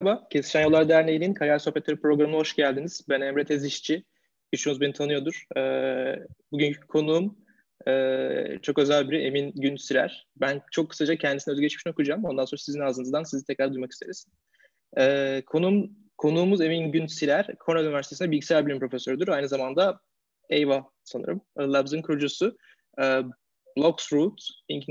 Merhaba, Kesişen Yollar Derneği'nin Kariyer Sohbetleri programına hoş geldiniz. Ben Emre Tezişçi. Birçoğunuz beni tanıyordur. Ee, bugünkü konuğum e, çok özel biri Emin Günsirer. Ben çok kısaca kendisine özgeçmişini okuyacağım. Ondan sonra sizin ağzınızdan sizi tekrar duymak isteriz. Ee, konuğum, konuğumuz Emin Günsirer. Cornell Üniversitesi'nde bilgisayar bilimi profesörüdür. Aynı zamanda EYVA sanırım, Labs'ın kurucusu. Ee, Bloxroot,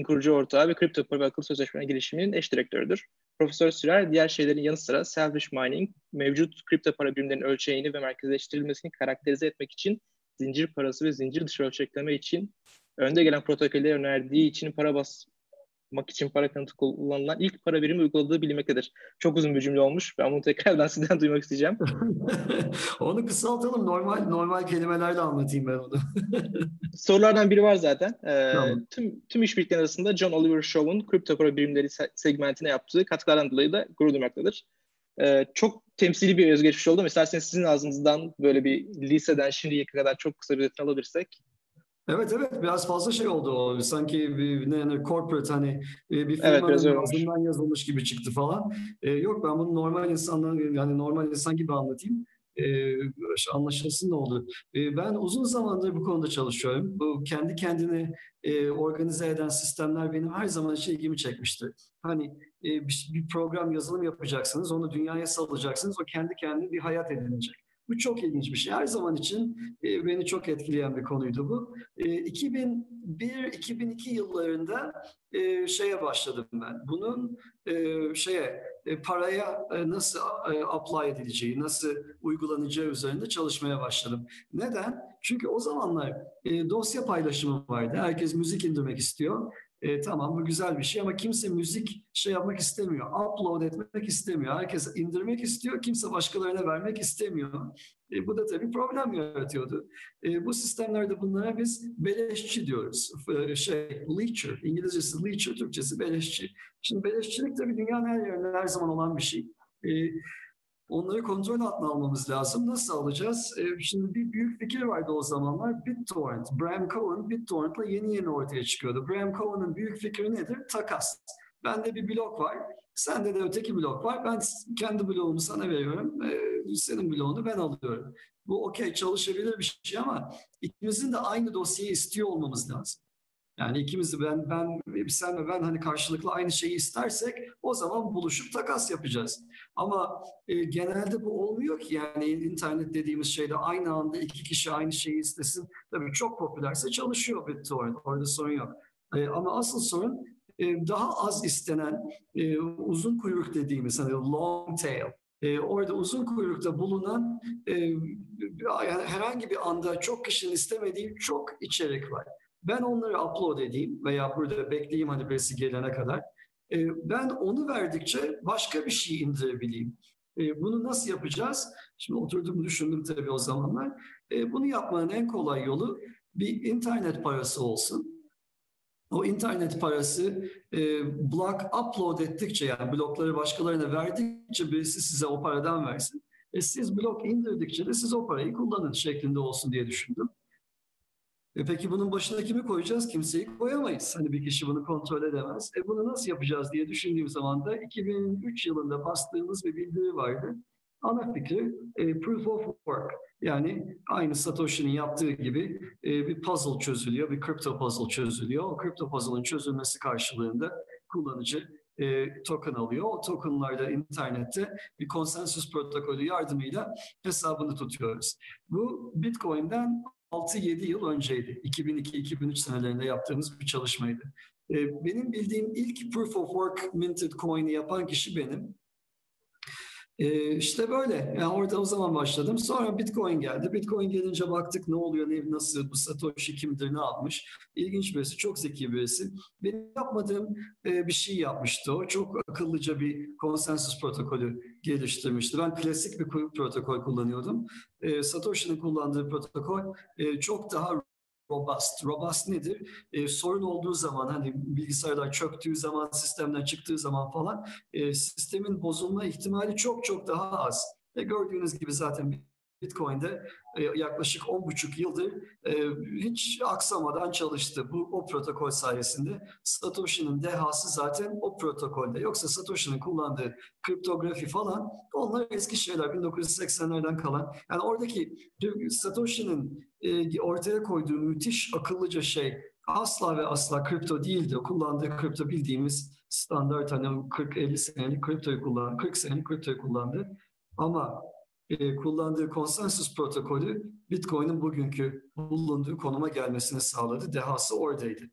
kurucu ortağı ve kripto para ve akıl sözleşmelerine girişiminin eş direktörüdür. Profesör Sürer diğer şeylerin yanı sıra selfish mining, mevcut kripto para birimlerinin ölçeğini ve merkezleştirilmesini karakterize etmek için zincir parası ve zincir dışı ölçekleme için önde gelen protokolleri önerdiği için para basmak için para kanıtı kullanılan ilk para birimi uyguladığı bilinmektedir. Çok uzun bir cümle olmuş. Ben bunu tekrardan sizden duymak isteyeceğim. onu kısaltalım. Normal normal kelimelerle anlatayım ben onu. Sorulardan biri var zaten. Ee, tamam. Tüm tüm işbirlikleri arasında John Oliver Show'un kripto para birimleri segmentine yaptığı katkılardan dolayı da gurur duymaktadır. Ee, çok temsili bir özgeçmiş oldu. İsterseniz sizin ağzınızdan böyle bir liseden şimdiye kadar çok kısa bir özetini alabilirsek. Evet evet biraz fazla şey oldu o. Sanki bir ne, ne corporate hani e, bir firmanın evet, ağzından yazılmış gibi çıktı falan. Ee, yok ben bunu normal insanlar yani normal insan gibi anlatayım e, anlaşılsın ne olur. E, ben uzun zamandır bu konuda çalışıyorum. Bu kendi kendini e, organize eden sistemler benim her zaman için ilgimi çekmişti. Hani e, bir, bir program yazılım yapacaksınız, onu dünyaya salacaksınız, o kendi kendine bir hayat edinecek. Bu çok ilginç bir şey. Her zaman için e, beni çok etkileyen bir konuydu bu. E, 2001-2002 yıllarında e, şeye başladım ben. Bunun e, şeye e, paraya e, nasıl e, apply edileceği, nasıl uygulanacağı üzerinde çalışmaya başladım. Neden? Çünkü o zamanlar e, dosya paylaşımı vardı. Herkes müzik indirmek istiyor. E, tamam bu güzel bir şey ama kimse müzik şey yapmak istemiyor. Upload etmek istemiyor. Herkes indirmek istiyor. Kimse başkalarına vermek istemiyor. E, bu da tabii problem yaratıyordu. E, bu sistemlerde bunlara biz beleşçi diyoruz. E, şey, leecher, İngilizcesi leecher, Türkçesi beleşçi. Şimdi beleşçilik tabii dünyanın her yerinde her zaman olan bir şey. E, Onları kontrol altına almamız lazım. Nasıl alacağız? Ee, şimdi bir büyük fikir vardı o zamanlar. BitTorrent. Bram Cohen BitTorrent'la yeni yeni ortaya çıkıyordu. Bram Cohen'ın büyük fikri nedir? Takas. Bende bir blok var. Sende de öteki blok var. Ben kendi bloğumu sana veriyorum. Ee, senin bloğunu ben alıyorum. Bu okey çalışabilir bir şey ama ikimizin de aynı dosyayı istiyor olmamız lazım. Yani ikimiz ben ben sen ve ben hani karşılıklı aynı şeyi istersek o zaman buluşup takas yapacağız. Ama e, genelde bu olmuyor ki yani internet dediğimiz şeyde aynı anda iki kişi aynı şeyi istesin. Tabii çok popülerse çalışıyor BitTorrent. Orada sorun yok. E, ama asıl sorun e, daha az istenen e, uzun kuyruk dediğimiz hani long tail. E, orada uzun kuyrukta bulunan e, yani herhangi bir anda çok kişinin istemediği çok içerik var. Ben onları upload edeyim veya burada bekleyeyim hani birisi gelene kadar. E, ben onu verdikçe başka bir şey indirebileyim. E, bunu nasıl yapacağız? Şimdi oturdum düşündüm tabii o zamanlar. E, bunu yapmanın en kolay yolu bir internet parası olsun. O internet parası e, blok upload ettikçe yani blokları başkalarına verdikçe birisi size o paradan versin. E, siz blok indirdikçe de siz o parayı kullanın şeklinde olsun diye düşündüm. E peki bunun başına kimi koyacağız? Kimseyi koyamayız. Hani bir kişi bunu kontrol edemez. E bunu nasıl yapacağız diye düşündüğüm zaman da 2003 yılında bastığımız bir bildiri vardı. Ana fikri e, proof of work. Yani aynı Satoshi'nin yaptığı gibi e, bir puzzle çözülüyor, bir crypto puzzle çözülüyor. O crypto puzzle'ın çözülmesi karşılığında kullanıcı e, token alıyor. O tokenlarda internette bir konsensus protokolü yardımıyla hesabını tutuyoruz. Bu Bitcoin'den 6-7 yıl önceydi. 2002-2003 senelerinde yaptığımız bir çalışmaydı. Ee, benim bildiğim ilk Proof of Work Minted Coin'i yapan kişi benim. Ee, işte böyle. Yani orada o zaman başladım. Sonra Bitcoin geldi. Bitcoin gelince baktık ne oluyor, ne, nasıl, bu Satoshi kimdir, ne yapmış. İlginç birisi, çok zeki birisi. Benim yapmadığım e, bir şey yapmıştı o. Çok akıllıca bir konsensus protokolü geliştirmişti. Ben klasik bir protokol kullanıyordum. E, Satoshi'nin kullandığı protokol e, çok daha robust. Robust nedir? E, sorun olduğu zaman hani bilgisayarlar çöktüğü zaman, sistemden çıktığı zaman falan e, sistemin bozulma ihtimali çok çok daha az. Ve gördüğünüz gibi zaten Bitcoin'de e, yaklaşık 10,5 yıldır e, hiç aksamadan çalıştı. Bu o protokol sayesinde Satoshi'nin dehası zaten o protokolde. Yoksa Satoshi'nin kullandığı kriptografi falan onlar eski şeyler 1980'lerden kalan. Yani oradaki Satoshi'nin e, ortaya koyduğu müthiş akıllıca şey asla ve asla kripto değildi. Kullandığı kripto bildiğimiz standart hani 40-50 senelik kriptoyu kullandı, 40 senelik kriptoyu kullandı. Ama e, kullandığı konsensus protokolü Bitcoin'in bugünkü bulunduğu konuma gelmesini sağladı. Dehası oradaydı.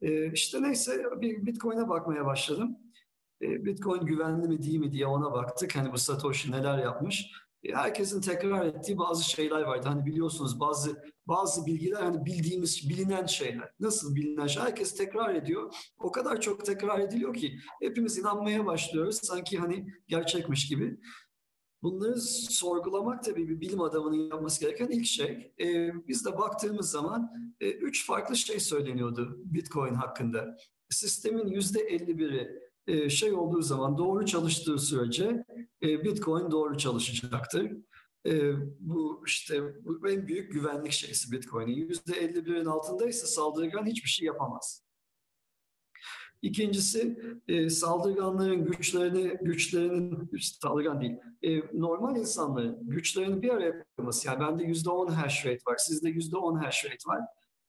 E, işte neyse bir Bitcoin'e bakmaya başladım. E, Bitcoin güvenli mi değil mi diye ona baktık. Hani bu Satoshi neler yapmış. E, herkesin tekrar ettiği bazı şeyler vardı. Hani biliyorsunuz bazı bazı bilgiler hani bildiğimiz bilinen şeyler. Nasıl bilinen şey? Herkes tekrar ediyor. O kadar çok tekrar ediliyor ki hepimiz inanmaya başlıyoruz. Sanki hani gerçekmiş gibi. Bunları sorgulamak tabii bir bilim adamının yapması gereken ilk şey. E, biz de baktığımız zaman e, üç farklı şey söyleniyordu Bitcoin hakkında. Sistemin yüzde 51'i e, şey olduğu zaman doğru çalıştığı sürece e, Bitcoin doğru çalışacaktır. E, bu işte bu en büyük güvenlik şeysi Bitcoin'in. Yüzde 51'in altındaysa saldırgan hiçbir şey yapamaz. İkincisi e, saldırganların güçlerini, güçlerinin, saldırgan değil, e, normal insanların güçlerini bir araya koyması. Yani bende yüzde on hash rate var, sizde yüzde on hash rate var.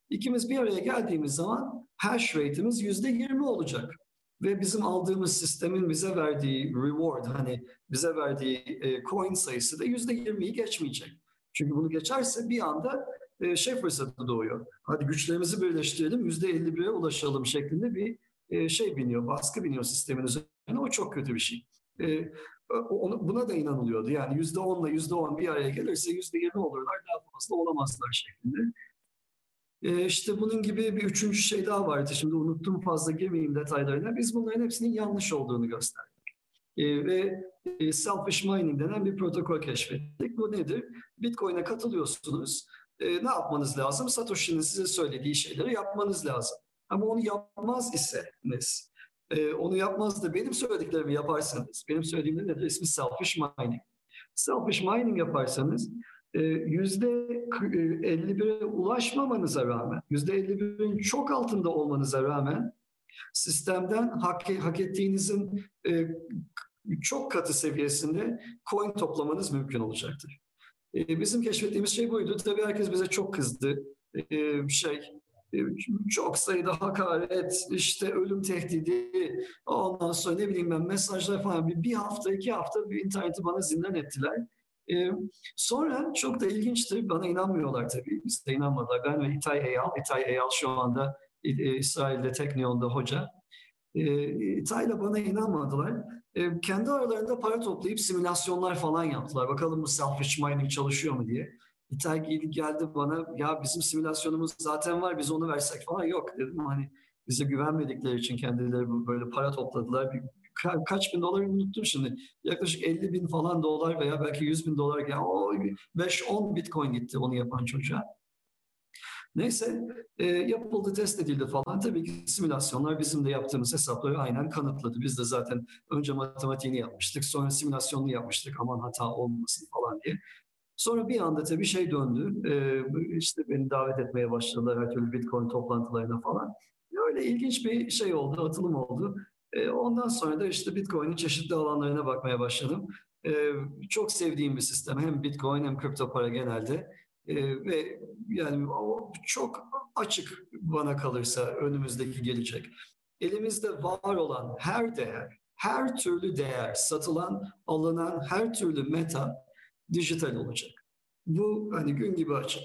İkimiz bir araya geldiğimiz zaman hash rate'imiz yüzde yirmi olacak. Ve bizim aldığımız sistemin bize verdiği reward, hani bize verdiği e, coin sayısı da yüzde yirmiyi geçmeyecek. Çünkü bunu geçerse bir anda e, şey fırsatı doğuyor. Hadi güçlerimizi birleştirelim, yüzde elli bire ulaşalım şeklinde bir e, şey biniyor, baskı biniyor sistemin üzerine. O çok kötü bir şey. E, buna da inanılıyordu. Yani yüzde onla yüzde on bir araya gelirse yüzde yirmi olurlar, daha fazla olamazlar şeklinde. E, işte bunun gibi bir üçüncü şey daha vardı. Şimdi unuttum fazla girmeyeyim detaylarına. Biz bunların hepsinin yanlış olduğunu gösterdik. ve selfish mining denen bir protokol keşfettik. Bu nedir? Bitcoin'e katılıyorsunuz. ne yapmanız lazım? Satoshi'nin size söylediği şeyleri yapmanız lazım. Ama onu yapmaz iseniz, e, onu yapmaz da benim söylediklerimi yaparsanız, benim söylediğimde nedir? İsmi selfish mining. Selfish mining yaparsanız e, yüzde 51'e e, ulaşmamanıza rağmen, yüzde 51'in çok altında olmanıza rağmen sistemden hak, hak ettiğinizin e, çok katı seviyesinde coin toplamanız mümkün olacaktır. E, bizim keşfettiğimiz şey buydu. Tabii herkes bize çok kızdı. E, şey çok sayıda hakaret, işte ölüm tehdidi, ondan sonra ne bileyim ben mesajlar falan bir, hafta iki hafta bir interneti bana zindan ettiler. Ee, sonra çok da ilginçtir, bana inanmıyorlar tabii, biz de inanmadılar. Ben ve İtay Eyal, İtay Eyal şu anda e, İsrail'de Teknion'da hoca. E, İtay'la bana inanmadılar. E, kendi aralarında para toplayıp simülasyonlar falan yaptılar. Bakalım bu selfish mining çalışıyor mu diye. İthal geldi bana ya bizim simülasyonumuz zaten var biz onu versek falan yok dedim hani bize güvenmedikleri için kendileri böyle para topladılar. Bir, ka- kaç bin dolar unuttum şimdi. Yaklaşık 50 bin falan dolar veya belki 100 bin dolar yani o 5-10 bitcoin gitti onu yapan çocuğa. Neyse e, yapıldı, test edildi falan. Tabii ki simülasyonlar bizim de yaptığımız hesapları aynen kanıtladı. Biz de zaten önce matematiğini yapmıştık, sonra simülasyonunu yapmıştık aman hata olmasın falan diye. Sonra bir anda tabii şey döndü. E, işte beni davet etmeye başladılar her türlü Bitcoin toplantılarına falan. Öyle ilginç bir şey oldu, atılım oldu. Ondan sonra da işte Bitcoin'in çeşitli alanlarına bakmaya başladım. Çok sevdiğim bir sistem. Hem Bitcoin hem kripto para genelde. Ve yani çok açık bana kalırsa önümüzdeki gelecek. Elimizde var olan her değer, her türlü değer, satılan, alınan her türlü meta dijital olacak. Bu hani gün gibi açık.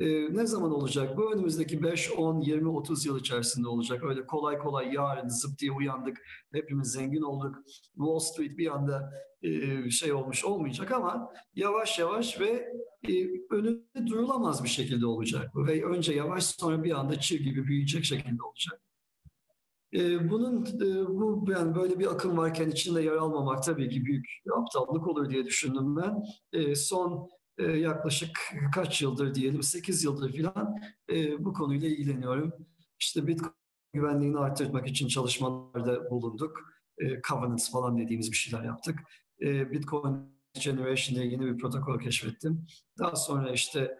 Ee, ne zaman olacak? Bu önümüzdeki 5, 10, 20, 30 yıl içerisinde olacak. Öyle kolay kolay yarın zıp diye uyandık, hepimiz zengin olduk. Wall Street bir anda e, şey olmuş olmayacak ama yavaş yavaş ve e, önünde durulamaz bir şekilde olacak. Ve önce yavaş sonra bir anda çığ gibi büyüyecek şekilde olacak. Ee, bunun e, bu yani böyle bir akım varken içinde yer almamak tabii ki büyük aptallık olur diye düşündüm ben. Ee, son e, yaklaşık kaç yıldır diyelim 8 yıldır falan e, bu konuyla ilgileniyorum. İşte Bitcoin güvenliğini arttırmak için çalışmalarda bulunduk. Covenants falan dediğimiz bir şeyler yaptık. Bitcoin Generation diye yeni bir protokol keşfettim. Daha sonra işte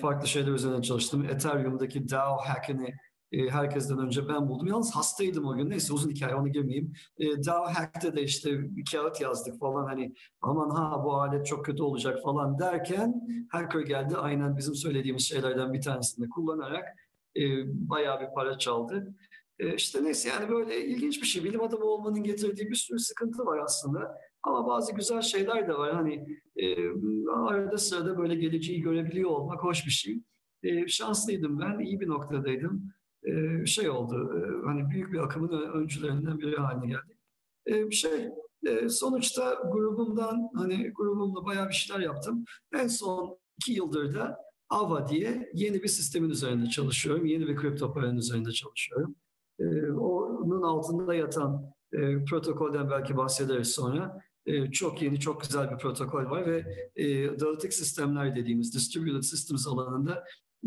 farklı şeyler üzerine çalıştım. Ethereum'daki DAO hack'ini e, herkesten önce ben buldum. Yalnız hastaydım o gün. Neyse uzun hikaye onu girmeyeyim. E, DAO hack'te de işte bir kağıt yazdık falan hani aman ha bu alet çok kötü olacak falan derken hacker geldi. Aynen bizim söylediğimiz şeylerden bir tanesini kullanarak e, bayağı bir para çaldı. E, işte neyse yani böyle ilginç bir şey. Bilim adamı olmanın getirdiği bir sürü sıkıntı var aslında. Ama bazı güzel şeyler de var. Hani e, arada sırada böyle geleceği görebiliyor olmak hoş bir şey. E, şanslıydım ben, iyi bir noktadaydım. E, şey oldu, e, hani büyük bir akımın öncülerinden biri haline geldi. E, şey, e, sonuçta grubumdan, hani grubumla bayağı bir şeyler yaptım. En son iki yıldır da AVA diye yeni bir sistemin üzerinde çalışıyorum. Yeni bir kripto paranın üzerinde çalışıyorum. Onun altında yatan protokolden belki bahsederiz sonra. Çok yeni, çok güzel bir protokol var ve dağıtık sistemler dediğimiz distributed systems alanında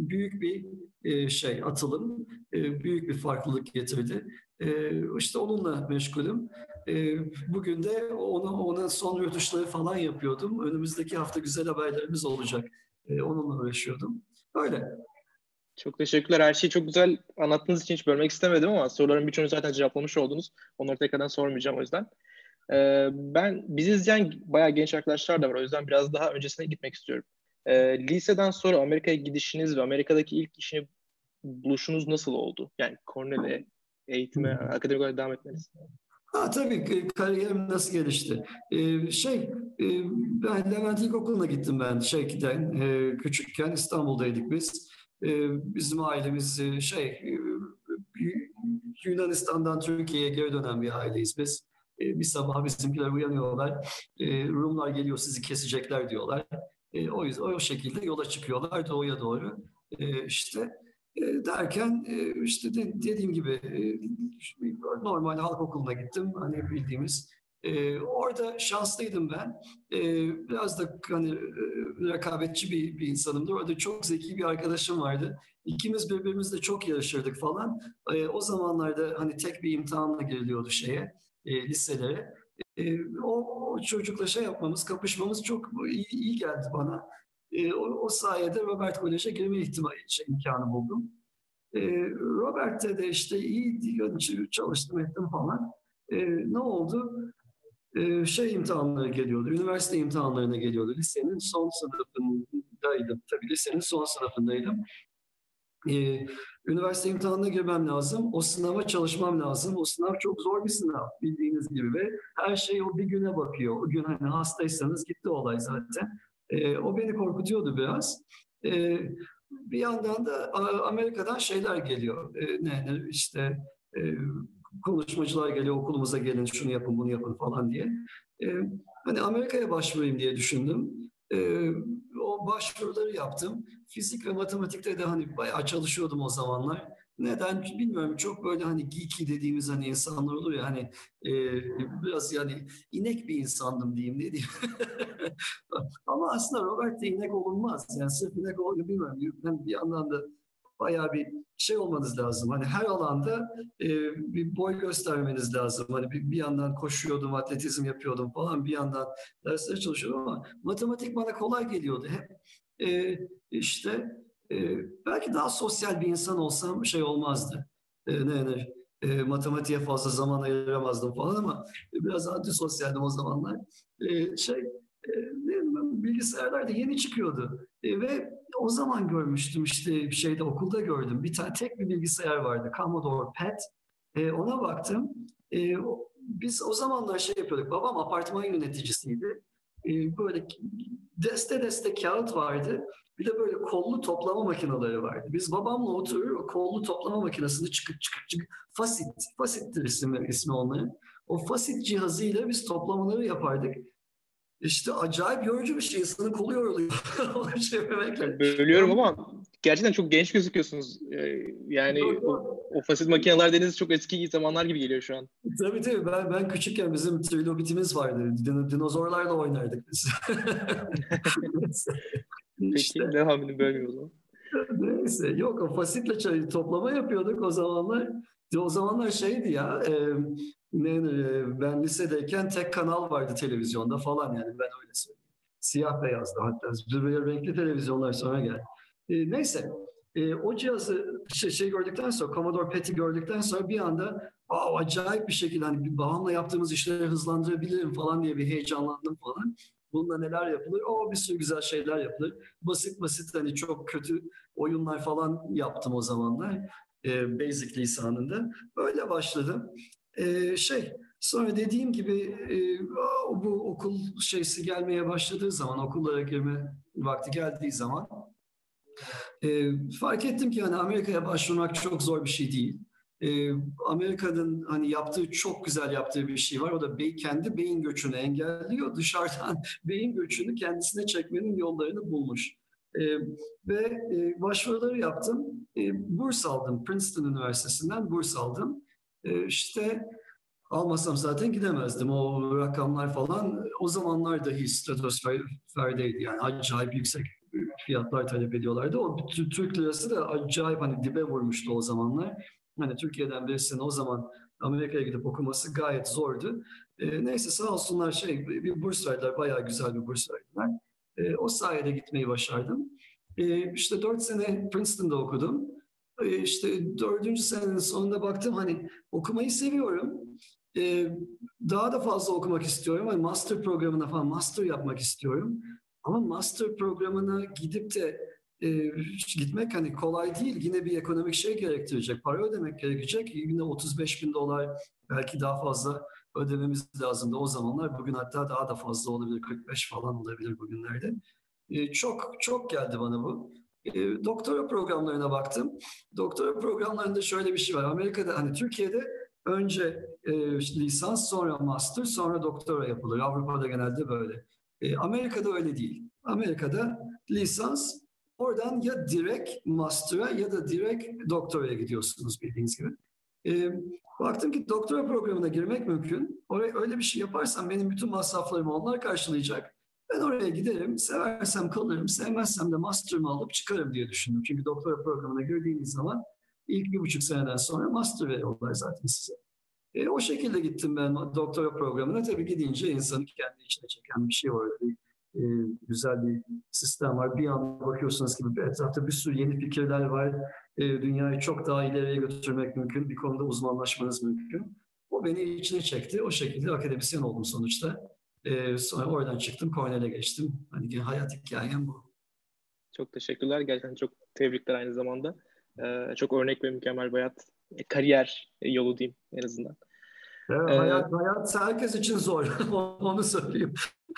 büyük bir e, şey atılım, e, büyük bir farklılık getirdi. E, işte onunla meşgulüm. E, bugün de onu, ona son rötuşları falan yapıyordum. Önümüzdeki hafta güzel haberlerimiz olacak. Onunla uğraşıyordum. Öyle. Çok teşekkürler. Her şeyi çok güzel anlattığınız için hiç bölmek istemedim ama soruların birçoğunu zaten cevaplamış oldunuz. Onları tekrardan sormayacağım o yüzden. Ben bizi izleyen bayağı genç arkadaşlar da var. O yüzden biraz daha öncesine gitmek istiyorum. Ee, liseden sonra Amerika'ya gidişiniz ve Amerika'daki ilk işini buluşunuz nasıl oldu? Yani Cornell'e eğitime, akademik olarak devam etmeniz. Ha, tabii kariyerim nasıl gelişti. Ee, şey, e, ben Levent İlkokulu'na gittim ben şeyden, e, küçükken İstanbul'daydık biz. E, bizim ailemiz e, şey, e, Yunanistan'dan Türkiye'ye geri dönen bir aileyiz biz. E, bir sabah bizimkiler uyanıyorlar. E, Rumlar geliyor sizi kesecekler diyorlar. E, o yüzden o şekilde yola çıkıyorlar doğuya doğru. E, işte e, derken e, işte de, dediğim gibi e, normal halk okuluna gittim. Hani bildiğimiz ee, orada şanslıydım ben. Ee, biraz da hani rekabetçi bir, bir insanımdır. Orada çok zeki bir arkadaşım vardı. İkimiz birbirimizle çok yarışırdık falan. Ee, o zamanlarda hani tek bir imtihanla giriliyordu şeye, e, liselere. E, o, çocukla şey yapmamız, kapışmamız çok iyi, iyi geldi bana. E, o, o sayede Robert Kolej'e girme ihtimali, şey, imkanı buldum. E, Robert'te de işte iyi çalıştım ettim falan. Ne oldu? Şey imtihanları geliyordu, üniversite imtihanlarına geliyordu. Lisenin son sınıfındaydım. Tabii lisenin son sınıfındaydım. Ee, üniversite imtihanına girmem lazım. O sınava çalışmam lazım. O sınav çok zor bir sınav bildiğiniz gibi ve her şey o bir güne bakıyor. O gün hani hastaysanız gitti olay zaten. Ee, o beni korkutuyordu biraz. Ee, bir yandan da Amerika'dan şeyler geliyor. Ee, ne, işte e, konuşmacılar geliyor okulumuza gelin şunu yapın bunu yapın falan diye. Ee, hani Amerika'ya başvurayım diye düşündüm. Ee, o başvuruları yaptım. Fizik ve matematikte de hani bayağı çalışıyordum o zamanlar. Neden bilmiyorum çok böyle hani geeky dediğimiz hani insanlar olur ya hani e, biraz yani inek bir insandım diyeyim ne diyeyim. Ama aslında Robert de inek olunmaz. Yani sırf inek olunca bilmiyorum. Ben bir yandan da bayağı bir şey olmanız lazım. Hani her alanda e, bir boy göstermeniz lazım. Hani bir, bir yandan koşuyordum, atletizm yapıyordum falan, bir yandan derslere çalışıyordum ama matematik bana kolay geliyordu hep. E, işte e, belki daha sosyal bir insan olsam şey olmazdı. E, ne ne e, matematiğe fazla zaman ayıramazdım falan ama biraz antisosyaldim o zamanlar. E, şey e, bilgisayarlar da yeni çıkıyordu. E, ve o zaman görmüştüm işte bir şeyde okulda gördüm. Bir tane tek bir bilgisayar vardı. Commodore PET. E, ona baktım. E, biz o zamanlar şey yapıyorduk. Babam apartman yöneticisiydi. E, böyle deste deste kağıt vardı. Bir de böyle kollu toplama makineleri vardı. Biz babamla oturur kollu toplama makinesini çıkıp çıkıp çıkıp Fasit, Fasit'tir ismi, ismi onların. O Fasit cihazıyla biz toplamaları yapardık. İşte acayip yorucu bir şey. İnsanın kolu yoruluyor. Onu çevirmekle. Bölüyorum ama gerçekten çok genç gözüküyorsunuz. Ee, yani o, o fasit makineler deniz çok eski zamanlar gibi geliyor şu an. Tabii tabii. Ben, ben küçükken bizim trilobitimiz vardı. Din, dinozorlarla oynardık biz. Peki işte. devamını bölmüyor o zaman. Neyse. Yok o fasitle toplama yapıyorduk o zamanlar. O zamanlar şeydi ya ne, ben lisedeyken tek kanal vardı televizyonda falan yani ben öyle söyleyeyim. Siyah beyazdı hatta. Renkli televizyonlar sonra geldi. E, neyse e, o cihazı şey, şey gördükten sonra Commodore PET'i gördükten sonra bir anda Aa, acayip bir şekilde hani babamla yaptığımız işleri hızlandırabilirim falan diye bir heyecanlandım falan. Bununla neler yapılır? O bir sürü güzel şeyler yapılır. Basit basit hani çok kötü oyunlar falan yaptım o zamanlar. E, Basic lisanında. Öyle başladım. E, şey sonra dediğim gibi e, bu okul şeysi gelmeye başladığı zaman okullara girme vakti geldiği zaman e, fark ettim ki hani Amerika'ya başvurmak çok zor bir şey değil. E, Amerika'nın hani yaptığı çok güzel yaptığı bir şey var. O da bey, kendi beyin göçünü engelliyor. Dışarıdan beyin göçünü kendisine çekmenin yollarını bulmuş. E, ve e, başvuruları yaptım. E, burs aldım. Princeton Üniversitesi'nden burs aldım. E, işte almasam zaten gidemezdim. O rakamlar falan o zamanlar dahi stratosferdeydi. Yani acayip yüksek fiyatlar talep ediyorlardı. O Türk lirası da acayip hani dibe vurmuştu o zamanlar. Hani Türkiye'den birisinin o zaman Amerika'ya gidip okuması gayet zordu. E, neyse sağ olsunlar şey bir burs verdiler. Bayağı güzel bir burs verdiler. E, o sayede gitmeyi başardım. E, işte dört sene Princeton'da okudum. E, işte dördüncü senenin sonunda baktım hani okumayı seviyorum. E, daha da fazla okumak istiyorum. Hani master programına falan master yapmak istiyorum. Ama master programına gidip de e, gitmek hani kolay değil. Yine bir ekonomik şey gerektirecek. Para ödemek gerekecek. Yine 35 bin dolar belki daha fazla ödememiz lazımdı o zamanlar. Bugün hatta daha da fazla olabilir. 45 falan olabilir bugünlerde. E, çok çok geldi bana bu. E, doktora programlarına baktım. Doktora programlarında şöyle bir şey var. Amerika'da hani Türkiye'de önce e, lisans sonra master sonra doktora yapılır. Avrupa'da genelde böyle. E, Amerika'da öyle değil. Amerika'da lisans oradan ya direkt master'a ya da direkt doktoraya gidiyorsunuz bildiğiniz gibi. E, baktım ki doktora programına girmek mümkün. Oraya öyle bir şey yaparsam benim bütün masraflarımı onlar karşılayacak. Ben oraya giderim, seversem kalırım, sevmezsem de master'ımı alıp çıkarım diye düşündüm. Çünkü doktora programına girdiğiniz zaman ilk bir buçuk seneden sonra master veriyorlar zaten size. E, o şekilde gittim ben doktora programına. Tabii gidince insanı kendi içine çeken bir şey var. E, güzel bir sistem var. Bir anda bakıyorsunuz gibi etrafta bir sürü yeni fikirler var. E, dünyayı çok daha ileriye götürmek mümkün. Bir konuda uzmanlaşmanız mümkün. O beni içine çekti. O şekilde akademisyen oldum sonuçta. E, sonra oradan çıktım, Cornell'e geçtim. Hani hayat hikayem bu. Çok teşekkürler. Gerçekten çok tebrikler aynı zamanda. Ee, çok örnek ve mükemmel bir hayat, kariyer yolu diyeyim en azından. Evet, ee, hayat, hayat herkes için zor. Onu söyleyeyim.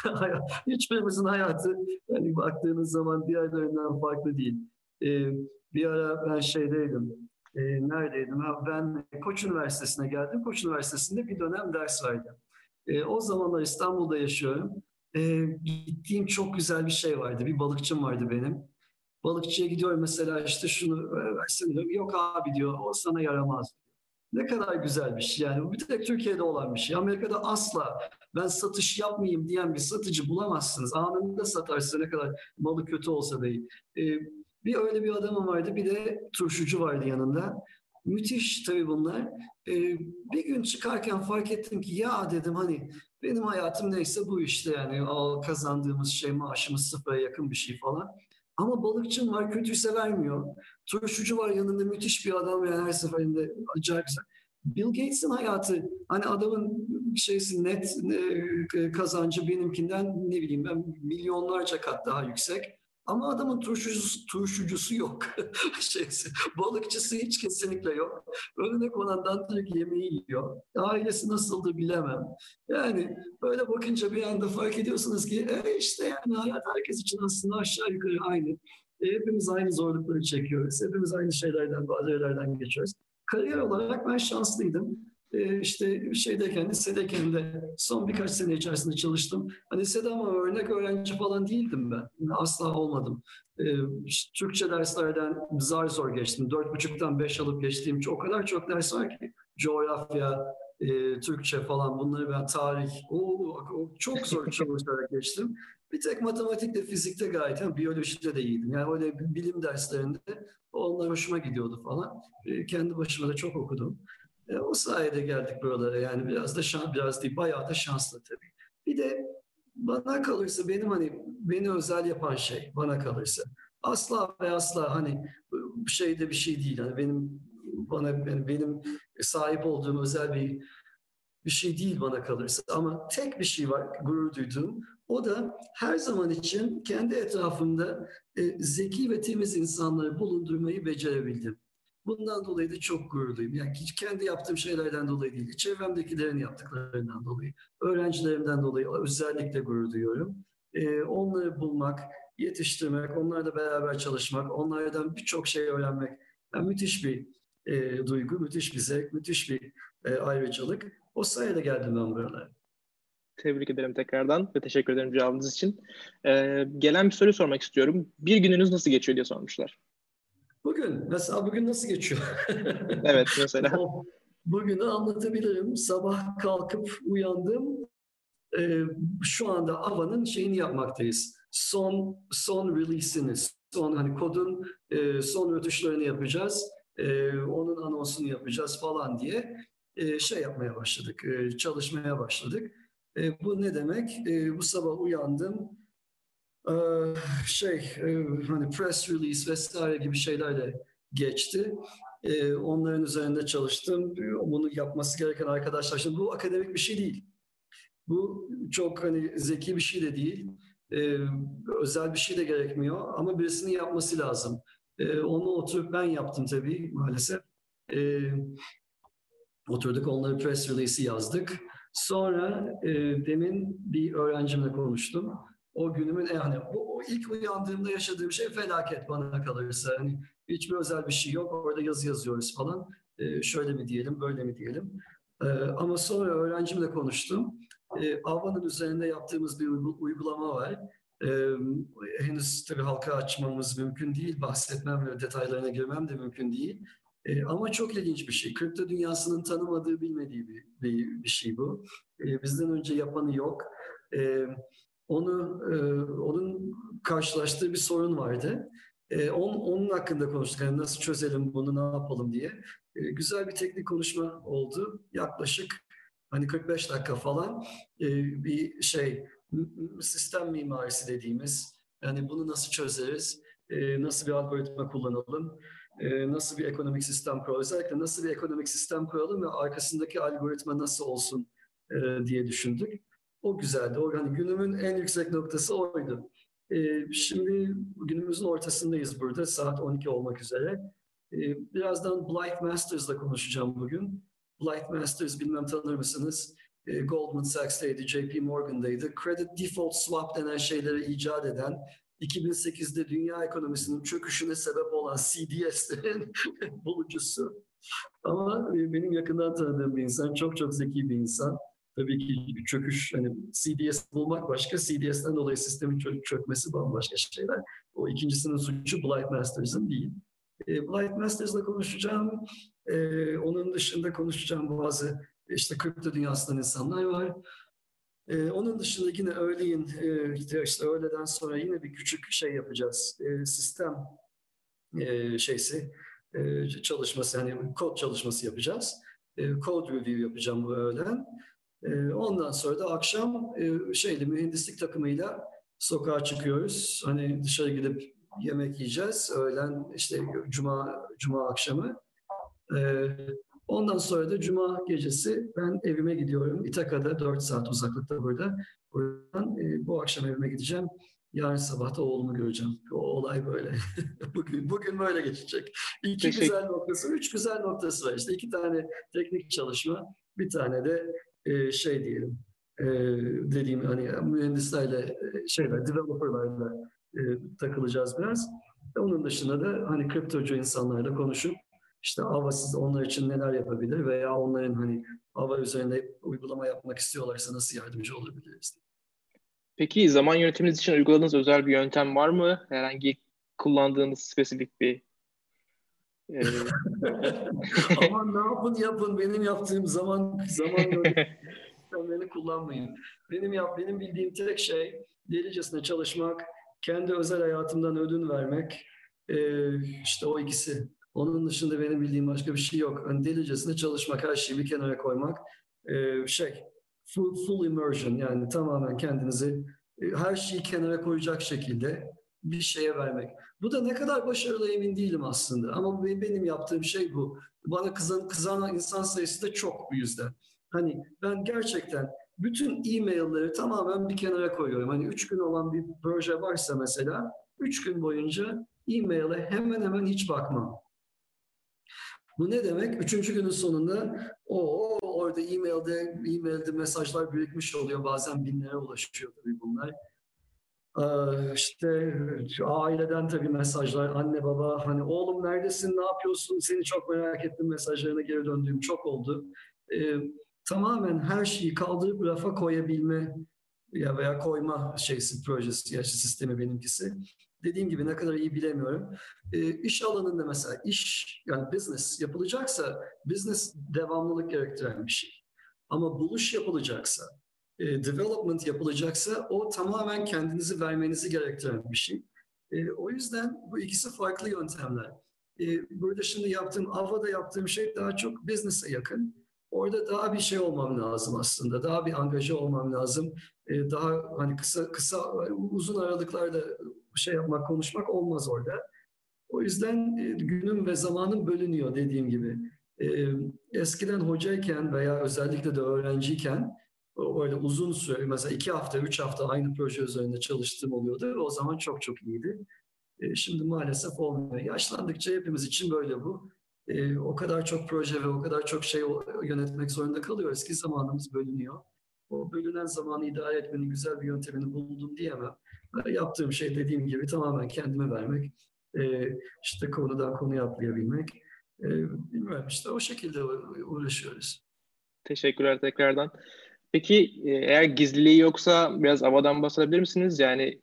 Hiçbirimizin hayatı yani baktığınız zaman diğerlerinden farklı değil. Ee, bir ara ben şeydeydim. E, neredeydim? Ha, ben Koç Üniversitesi'ne geldim. Koç Üniversitesi'nde bir dönem ders verdim. E, o zamanlar İstanbul'da yaşıyorum. E, gittiğim çok güzel bir şey vardı. Bir balıkçım vardı benim. Balıkçıya gidiyorum mesela işte şunu versene. Yok abi diyor o sana yaramaz. Ne kadar güzel bir şey yani. Bu bir tek Türkiye'de olan bir şey. Amerika'da asla ben satış yapmayayım diyen bir satıcı bulamazsınız. Anında satarsın ne kadar malı kötü olsa iyi. Ee, bir öyle bir adamım vardı bir de turşucu vardı yanında. Müthiş tabii bunlar. Ee, bir gün çıkarken fark ettim ki ya dedim hani benim hayatım neyse bu işte yani al kazandığımız şey maaşımız sıfıra yakın bir şey falan. Ama balıkçım var kötüyse vermiyor. Turşucu var yanında müthiş bir adam yani her seferinde acayip. Bill Gates'in hayatı hani adamın şeysi net e, kazancı benimkinden ne bileyim ben milyonlarca kat daha yüksek. Ama adamın turşucusu, turşucusu yok. Şeysi, balıkçısı hiç kesinlikle yok. Önüne konan dantilik yemeği yiyor. Ailesi nasıldı bilemem. Yani böyle bakınca bir anda fark ediyorsunuz ki e işte yani hayat herkes için aslında aşağı yukarı aynı. E, hepimiz aynı zorlukları çekiyoruz. Hepimiz aynı şeylerden, bazı şeylerden geçiyoruz. Kariyer olarak ben şanslıydım işte şeydeyken, lisedeyken de son birkaç sene içerisinde çalıştım. Hani lisede ama örnek öğrenci falan değildim ben. Asla olmadım. E, Türkçe derslerden zar zor geçtim. Dört buçuktan beş alıp geçtiğim o kadar çok ders var ki. Coğrafya, e, Türkçe falan bunları ben tarih, o, o çok zor çalışarak geçtim. Bir tek matematikte, fizikte gayet, yani biyolojide de iyiydim. Yani öyle bilim derslerinde onlar hoşuma gidiyordu falan. E, kendi başıma da çok okudum. E, o sayede geldik buralara yani biraz da şans, biraz değil bayağı da şanslı tabii. Bir de bana kalırsa benim hani beni özel yapan şey bana kalırsa. Asla ve asla hani şeyde bir şey değil. Hani benim bana benim, benim sahip olduğum özel bir bir şey değil bana kalırsa. Ama tek bir şey var gurur duyduğum. O da her zaman için kendi etrafımda e, zeki ve temiz insanları bulundurmayı becerebildim. Bundan dolayı da çok gururluyum. Yani kendi yaptığım şeylerden dolayı değil, çevremdekilerin yaptıklarından dolayı, öğrencilerimden dolayı özellikle gurur duyuyorum. Ee, onları bulmak, yetiştirmek, onlarla beraber çalışmak, onlardan birçok şey öğrenmek yani müthiş bir e, duygu, müthiş bir zevk, müthiş bir e, ayrıcalık. O sayede geldim ben buralara. Tebrik ederim tekrardan ve teşekkür ederim cevabınız için. Ee, gelen bir soru sormak istiyorum. Bir gününüz nasıl geçiyor diye sormuşlar. Bugün, mesela bugün nasıl geçiyor? evet mesela. Bugünü anlatabilirim. Sabah kalkıp uyandım. Ee, şu anda Ava'nın şeyini yapmaktayız. Son son release'ini, son hani kodun e, son rötuşlarını yapacağız. E, onun anonsunu yapacağız falan diye e, şey yapmaya başladık, e, çalışmaya başladık. E, bu ne demek? E, bu sabah uyandım, şey e, hani press release vesaire gibi şeylerle geçti. E, onların üzerinde çalıştım. Bunu yapması gereken arkadaşlar. Şimdi bu akademik bir şey değil. Bu çok hani zeki bir şey de değil. E, özel bir şey de gerekmiyor ama birisinin yapması lazım. Onu oturup ben yaptım tabii maalesef. Oturduk onları press release'i yazdık. Sonra e, demin bir öğrencimle konuştum. O günümün yani bu, o ilk uyandığımda yaşadığım şey felaket bana kalırsa. Hani hiçbir özel bir şey yok. Orada yazı yazıyoruz falan. E, şöyle mi diyelim, böyle mi diyelim. E, ama sonra öğrencimle konuştum. E, Ava'nın üzerinde yaptığımız bir uygulama var. E, henüz tabii halka açmamız mümkün değil. Bahsetmem ve detaylarına girmem de mümkün değil. E, ama çok ilginç bir şey. Kripto dünyasının tanımadığı, bilmediği bir, bir, bir şey bu. E, bizden önce yapanı yok. E, onu e, onun karşılaştığı bir sorun vardı. E, on, onun hakkında konuştuk. Yani nasıl çözelim bunu, ne yapalım diye. E, güzel bir teknik konuşma oldu. Yaklaşık hani 45 dakika falan e, bir şey sistem mimarisi dediğimiz yani bunu nasıl çözeriz, e, nasıl bir algoritma kullanalım, e, nasıl bir ekonomik sistem kuralım, özellikle nasıl bir ekonomik sistem kuralım ve arkasındaki algoritma nasıl olsun e, diye düşündük. O güzeldi. O hani günümün en yüksek noktası oydu. E, şimdi günümüzün ortasındayız burada. Saat 12 olmak üzere. E, birazdan Blight Masters'la konuşacağım bugün. Blight Masters bilmem tanır mısınız? E, Goldman Sachs'teydi, JP Morgan'daydı. Credit Default Swap denen şeyleri icat eden 2008'de dünya ekonomisinin çöküşüne sebep olan CDS'lerin bulucusu. Ama e, benim yakından tanıdığım bir insan, çok çok zeki bir insan. Tabii ki bir çöküş, hani CDS bulmak başka, CDS'den dolayı sistemin çö çökmesi bambaşka şeyler. O ikincisinin suçu Blight Masters'ın değil. E, Blight Masters'la konuşacağım. E, onun dışında konuşacağım bazı işte kripto dünyasından insanlar var. Ee, onun dışında yine öğleyin, e, işte öğleden sonra yine bir küçük şey yapacağız. E, sistem e, şeysi, e, çalışması, hani kod çalışması yapacağız. E, code review yapacağım bu öğlen. E, ondan sonra da akşam e, şeyle mühendislik takımıyla sokağa çıkıyoruz. Hani dışarı gidip yemek yiyeceğiz. Öğlen işte cuma cuma akşamı. E, Ondan sonra da cuma gecesi ben evime gidiyorum. İtaka'da 4 saat uzaklıkta burada. Buradan e, bu akşam evime gideceğim. Yarın sabah da oğlumu göreceğim. O olay böyle. bugün bugün böyle geçecek. İki Teşekkür. güzel noktası, üç güzel noktası var. İşte iki tane teknik çalışma, bir tane de e, şey diyelim, e, dediğim hani mühendislerle, e, şeyler, developerlarla e, takılacağız biraz. Onun dışında da hani kriptocu insanlarla konuşup işte AVA siz onlar için neler yapabilir veya onların hani AVA üzerinde uygulama yapmak istiyorlarsa nasıl yardımcı olabiliriz? Peki zaman yönetiminiz için uyguladığınız özel bir yöntem var mı? Herhangi kullandığınız spesifik bir e... Aman ne yapın yapın benim yaptığım zaman zaman yöntemlerini kullanmayın. Benim yap benim bildiğim tek şey delicesine çalışmak, kendi özel hayatımdan ödün vermek, ee, işte o ikisi. Onun dışında benim bildiğim başka bir şey yok. Hani delicesine çalışmak, her şeyi bir kenara koymak. Ee, şey, full, full immersion yani tamamen kendinizi her şeyi kenara koyacak şekilde bir şeye vermek. Bu da ne kadar başarılı emin değilim aslında. Ama benim yaptığım şey bu. Bana kızan, kızan insan sayısı da çok bu yüzden. Hani ben gerçekten bütün e-mailleri tamamen bir kenara koyuyorum. Hani üç gün olan bir proje varsa mesela, üç gün boyunca e-mail'e hemen hemen hiç bakmam. Bu ne demek? Üçüncü günün sonunda o orada e-mailde e-mailde mesajlar birikmiş oluyor. Bazen binlere ulaşıyor tabii bunlar. Ee, işte aileden tabii mesajlar, anne baba hani oğlum neredesin, ne yapıyorsun, seni çok merak ettim mesajlarına geri döndüğüm çok oldu. Ee, tamamen her şeyi kaldırıp rafa koyabilme ya veya koyma şeysi projesi, ya sistemi benimkisi. Dediğim gibi ne kadar iyi bilemiyorum. E, iş alanında mesela iş yani business yapılacaksa business devamlılık gerektiren bir şey. Ama buluş yapılacaksa, e, development yapılacaksa o tamamen kendinizi vermenizi gerektiren bir şey. E, o yüzden bu ikisi farklı yöntemler. E, burada şimdi yaptığım, Ava'da yaptığım şey daha çok business'e yakın. Orada daha bir şey olmam lazım aslında. Daha bir angaja olmam lazım. Daha hani kısa kısa uzun aralıklarda şey yapmak, konuşmak olmaz orada. O yüzden günüm ve zamanım bölünüyor dediğim gibi. Eskiden hocayken veya özellikle de öğrenciyken öyle uzun süre mesela iki hafta, üç hafta aynı proje üzerinde çalıştığım oluyordu ve o zaman çok çok iyiydi. Ee, şimdi maalesef olmuyor. Yaşlandıkça hepimiz için böyle bu e, o kadar çok proje ve o kadar çok şey yönetmek zorunda kalıyoruz ki zamanımız bölünüyor. O bölünen zamanı idare etmenin güzel bir yöntemini buldum diyemem. Yaptığım şey dediğim gibi tamamen kendime vermek, e, işte konudan konuya atlayabilmek. E, bilmiyorum işte o şekilde uğraşıyoruz. Teşekkürler tekrardan. Peki e, eğer gizliliği yoksa biraz avadan bahsedebilir misiniz? Yani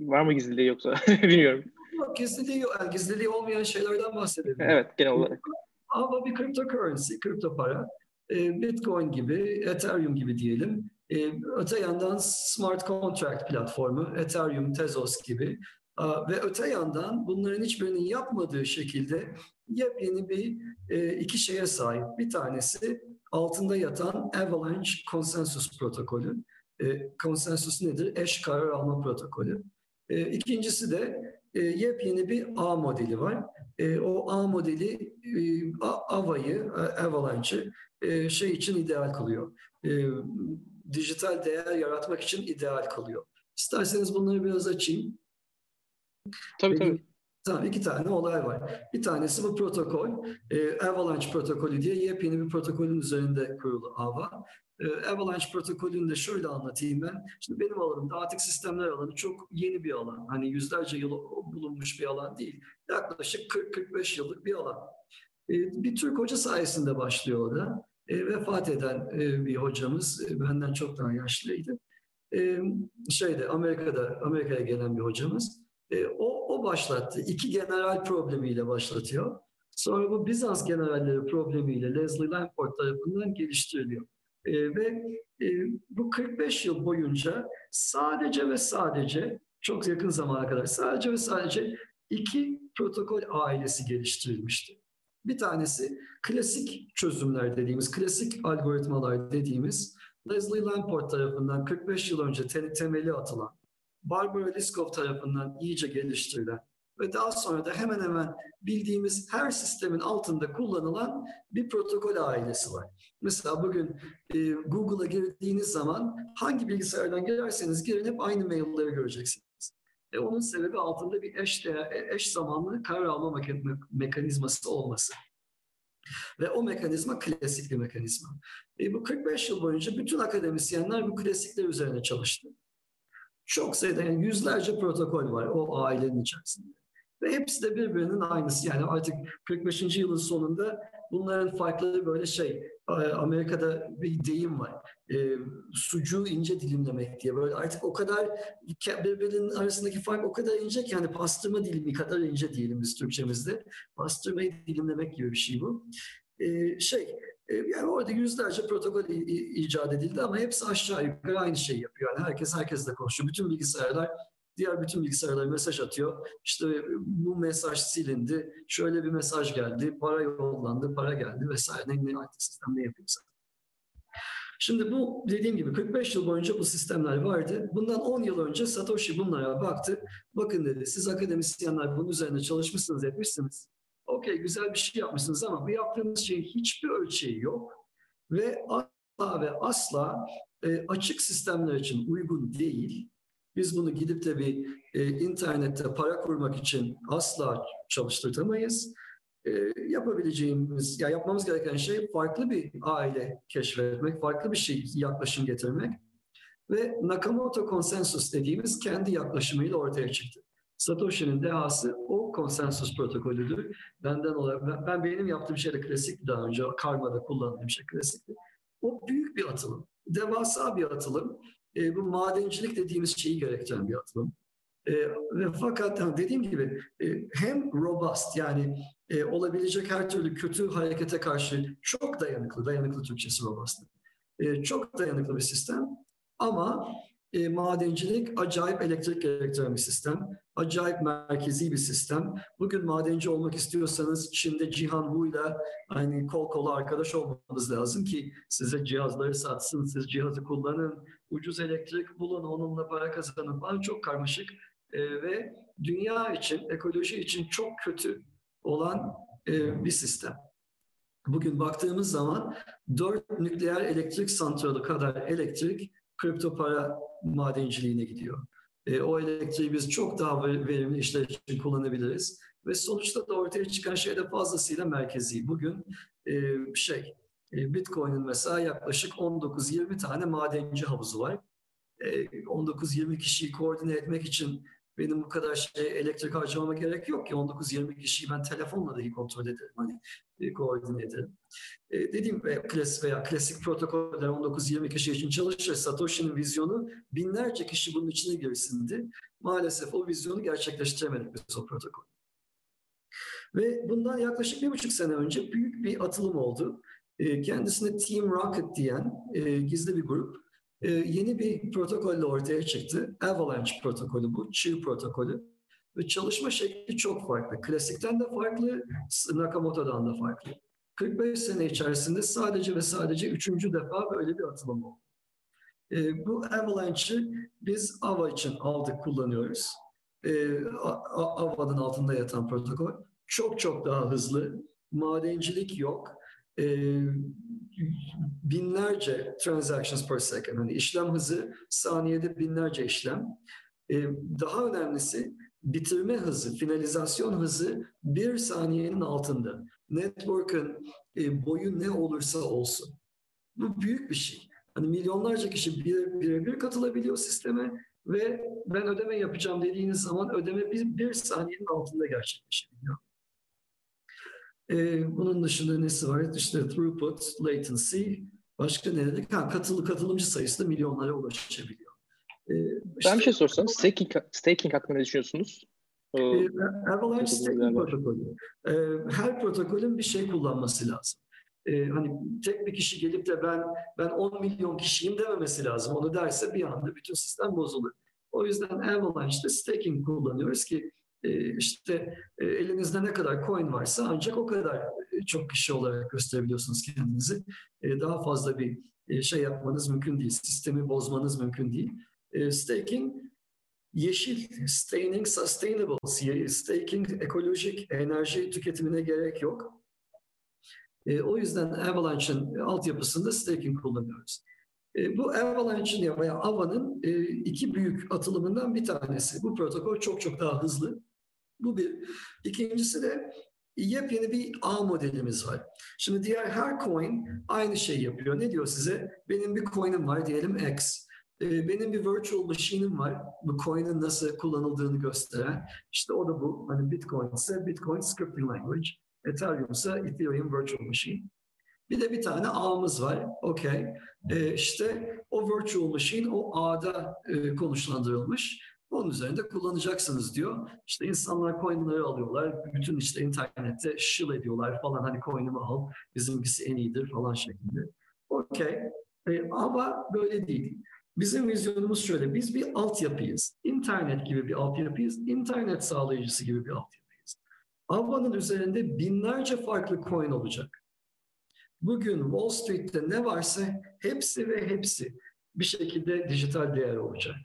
var mı gizliliği yoksa bilmiyorum. Yok, gizliliği, yani gizliliği olmayan şeylerden bahsedelim. Evet, genel olarak. Ama bir cryptocurrency, kripto para, e, Bitcoin gibi, Ethereum gibi diyelim. E, öte yandan smart contract platformu, Ethereum, Tezos gibi ve öte yandan bunların hiçbirinin yapmadığı şekilde yepyeni bir iki şeye sahip. Bir tanesi altında yatan Avalanche Consensus protokolü. Konsensus nedir? Eş karar alma protokolü. İkincisi de e, yepyeni bir A modeli var. E, o A modeli e, Ava'yı, e, Avalanche'ı e, şey için ideal kılıyor. E, dijital değer yaratmak için ideal kılıyor. İsterseniz bunları biraz açayım. Tabii tabii. Tamam iki tane olay var. Bir tanesi bu protokol. E, Avalanche protokolü diye yepyeni bir protokolün üzerinde kurulu Ava. E, Avalanche protokolünü de şöyle anlatayım ben. Şimdi benim alanım dağıtık sistemler alanı çok yeni bir alan. Hani yüzlerce yıl bulunmuş bir alan değil. Yaklaşık 40-45 yıllık bir alan. E, bir Türk hoca sayesinde başlıyor orada. E, vefat eden e, bir hocamız, e, benden çok daha yaşlıydı. E, şeyde Amerika'da Amerika'ya gelen bir hocamız. E, o, o başlattı. İki general problemiyle başlatıyor. Sonra bu Bizans generalleri problemiyle Leslie Lamport tarafından geliştiriliyor. E, ve e, bu 45 yıl boyunca sadece ve sadece çok yakın zamana kadar sadece ve sadece iki protokol ailesi geliştirilmişti. Bir tanesi klasik çözümler dediğimiz, klasik algoritmalar dediğimiz Leslie Lamport tarafından 45 yıl önce temeli atılan, Barbara Liskov tarafından iyice geliştirilen ve daha sonra da hemen hemen bildiğimiz her sistemin altında kullanılan bir protokol ailesi var. Mesela bugün e, Google'a girdiğiniz zaman hangi bilgisayardan girerseniz girin hep aynı mailleri göreceksiniz. E, onun sebebi altında bir eş, değer, eş zamanlı karar alma mekanizması olması. Ve o mekanizma klasik bir mekanizma. E, bu 45 yıl boyunca bütün akademisyenler bu klasikler üzerine çalıştı. Çok sayıda yani yüzlerce protokol var o ailenin içerisinde. Ve hepsi de birbirinin aynısı. Yani artık 45. yılın sonunda bunların farklı böyle şey e, Amerika'da bir deyim var. E, sucuğu ince dilimlemek diye. Böyle artık o kadar birbirinin arasındaki fark o kadar ince ki yani pastırma dilimi kadar ince diyelim biz Türkçemizde. Pastırmayı dilimlemek gibi bir şey bu. E, şey yani orada yüzlerce protokol icat edildi ama hepsi aşağı yukarı aynı şeyi yapıyor. Yani herkes herkesle konuşuyor. Bütün bilgisayarlar diğer bütün bilgisayarlara mesaj atıyor. İşte bu mesaj silindi, şöyle bir mesaj geldi, para yollandı, para geldi vesaire. Ne, ne artık sistem ne yapıyorsa. Şimdi bu dediğim gibi 45 yıl boyunca bu sistemler vardı. Bundan 10 yıl önce Satoshi bunlara baktı. Bakın dedi siz akademisyenler bunun üzerine çalışmışsınız etmişsiniz. Okey güzel bir şey yapmışsınız ama bu yaptığınız şeyin hiçbir ölçeği yok. Ve asla ve asla e, açık sistemler için uygun değil. Biz bunu gidip de bir e, internette para kurmak için asla çalıştırtamayız. E, yapabileceğimiz, ya yapmamız gereken şey farklı bir aile keşfetmek, farklı bir şey yaklaşım getirmek ve Nakamoto konsensus dediğimiz kendi yaklaşımıyla ortaya çıktı. Satoshi'nin dehası o konsensus protokolüdür. Benden olarak ben, ben benim yaptığım şey de klasikti daha önce. Karma'da kullandığım şey klasikti. O büyük bir atılım. Devasa bir atılım. E, bu madencilik dediğimiz şeyi gerektiren bir atılım. E, ve fakat dediğim gibi e, hem robust yani e, olabilecek her türlü kötü harekete karşı çok dayanıklı, dayanıklı Türkçesi robust. E, çok dayanıklı bir sistem ama e, madencilik acayip elektrik gerektiren bir sistem. Acayip merkezi bir sistem. Bugün madenci olmak istiyorsanız Çin'de Cihan Wu'yla hani kol kola arkadaş olmanız lazım ki size cihazları satsın, siz cihazı kullanın, ucuz elektrik bulun, onunla para kazanın falan çok karmaşık e, ve dünya için, ekoloji için çok kötü olan e, bir sistem. Bugün baktığımız zaman dört nükleer elektrik santralı kadar elektrik kripto para madenciliğine gidiyor. E, o elektriği biz çok daha verimli işler için kullanabiliriz. Ve sonuçta da ortaya çıkan şey de fazlasıyla merkezi. Bugün e, şey, e, Bitcoin'in mesela yaklaşık 19-20 tane madenci havuzu var. E, 19-20 kişiyi koordine etmek için benim bu kadar şey elektrik harcamama gerek yok ki 19-20 kişiyi ben telefonla dahi kontrol ederim. Hani e, koordine ederim. E, dediğim veya klasik veya klasik protokoller 19-20 kişi için çalışır. Satoshi'nin vizyonu binlerce kişi bunun içine girsindi. Maalesef o vizyonu gerçekleştiremedik biz o protokol. Ve bundan yaklaşık bir buçuk sene önce büyük bir atılım oldu. E, kendisine Team Rocket diyen e, gizli bir grup e, yeni bir protokolle ortaya çıktı. Avalanche protokolü bu, çığ protokolü. Ve çalışma şekli çok farklı. Klasikten de farklı, Nakamoto'dan da farklı. 45 sene içerisinde sadece ve sadece üçüncü defa böyle bir atılım oldu. E, bu Avalanche'ı biz AVA için aldık, kullanıyoruz. E, AVA'nın altında yatan protokol. Çok çok daha hızlı. Madencilik yok. E, binlerce transactions per second. Yani işlem hızı saniyede binlerce işlem. E, daha önemlisi bitirme hızı, finalizasyon hızı bir saniyenin altında. Network'ın e, boyu ne olursa olsun. Bu büyük bir şey. Hani milyonlarca kişi birebir bir, bir katılabiliyor sisteme ve ben ödeme yapacağım dediğiniz zaman ödeme bir, bir saniyenin altında gerçekleşebiliyor. Ee, bunun dışında nesi var? İşte throughput, latency, başka ne dedik? Ha, katılı katılımcı sayısı da milyonlara ulaşabiliyor. Ee, işte, ben bir şey sorsam, staking, staking hakkında ne düşünüyorsunuz? Ee, Avalanche staking protokolü. Ee, her protokolün bir şey kullanması lazım. Ee, hani tek bir kişi gelip de ben ben 10 milyon kişiyim dememesi lazım. Onu derse bir anda bütün sistem bozulur. O yüzden Avalanche'de staking kullanıyoruz ki e, işte e, elinizde ne kadar coin varsa ancak o kadar e, çok kişi olarak gösterebiliyorsunuz kendinizi. Daha fazla bir şey yapmanız mümkün değil. Sistemi bozmanız mümkün değil. Staking yeşil, staining sustainable, staking ekolojik enerji tüketimine gerek yok. O yüzden Avalanche'ın altyapısında staking kullanıyoruz. Bu Avalanche'ın veya Ava'nın iki büyük atılımından bir tanesi. Bu protokol çok çok daha hızlı. Bu bir. İkincisi de yepyeni bir ağ modelimiz var. Şimdi diğer her coin aynı şey yapıyor. Ne diyor size? Benim bir coin'im var diyelim X. Ee, benim bir virtual machine'im var. Bu coin'in nasıl kullanıldığını gösteren. İşte o da bu. Hani Bitcoin ise Bitcoin Scripting Language. Ethereum ise Ethereum Virtual Machine. Bir de bir tane ağımız var. Okey. Ee, işte o virtual machine o ağda e, konuşlandırılmış. Onun üzerinde kullanacaksınız diyor. İşte insanlar coin'ları alıyorlar. Bütün işte internette şıl ediyorlar falan. Hani coin'imi al, bizimkisi en iyidir falan şeklinde. Okey. E, ama böyle değil. Bizim vizyonumuz şöyle. Biz bir altyapıyız. İnternet gibi bir altyapıyız. İnternet sağlayıcısı gibi bir altyapıyız. Avva'nın üzerinde binlerce farklı coin olacak. Bugün Wall Street'te ne varsa hepsi ve hepsi bir şekilde dijital değer olacak.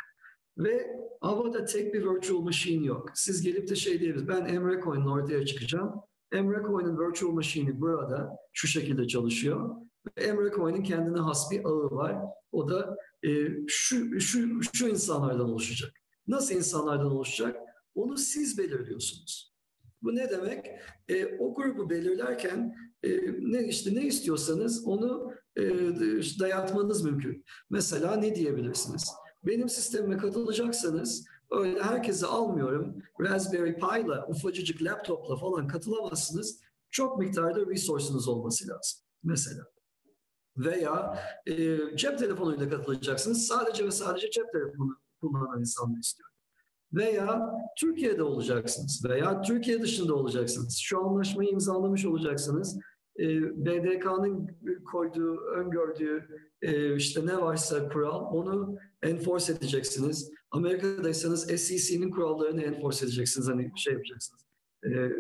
Ve havada tek bir virtual machine yok. Siz gelip de şey diyebilirsiniz, ben Emre Coin'in ortaya çıkacağım. Emre Coin'in virtual machine'i burada şu şekilde çalışıyor. Emre Coin'in kendine has bir ağı var. O da e, şu, şu, şu insanlardan oluşacak. Nasıl insanlardan oluşacak? Onu siz belirliyorsunuz. Bu ne demek? E, o grubu belirlerken e, ne işte ne istiyorsanız onu e, dayatmanız mümkün. Mesela ne diyebilirsiniz? Benim sistemime katılacaksanız öyle herkese almıyorum. Raspberry Pi'la, ufacıcık laptopla falan katılamazsınız. Çok miktarda resource'unuz olması lazım. Mesela. Veya e, cep telefonuyla katılacaksınız. Sadece ve sadece cep telefonu kullanan insanlar istiyorum. Veya Türkiye'de olacaksınız veya Türkiye dışında olacaksınız. Şu anlaşmayı imzalamış olacaksınız. E, BDK'nın koyduğu, öngördüğü e, işte ne varsa kural onu enforce edeceksiniz. Amerika'daysanız SEC'nin kurallarını enforce edeceksiniz. Hani şey yapacaksınız. E,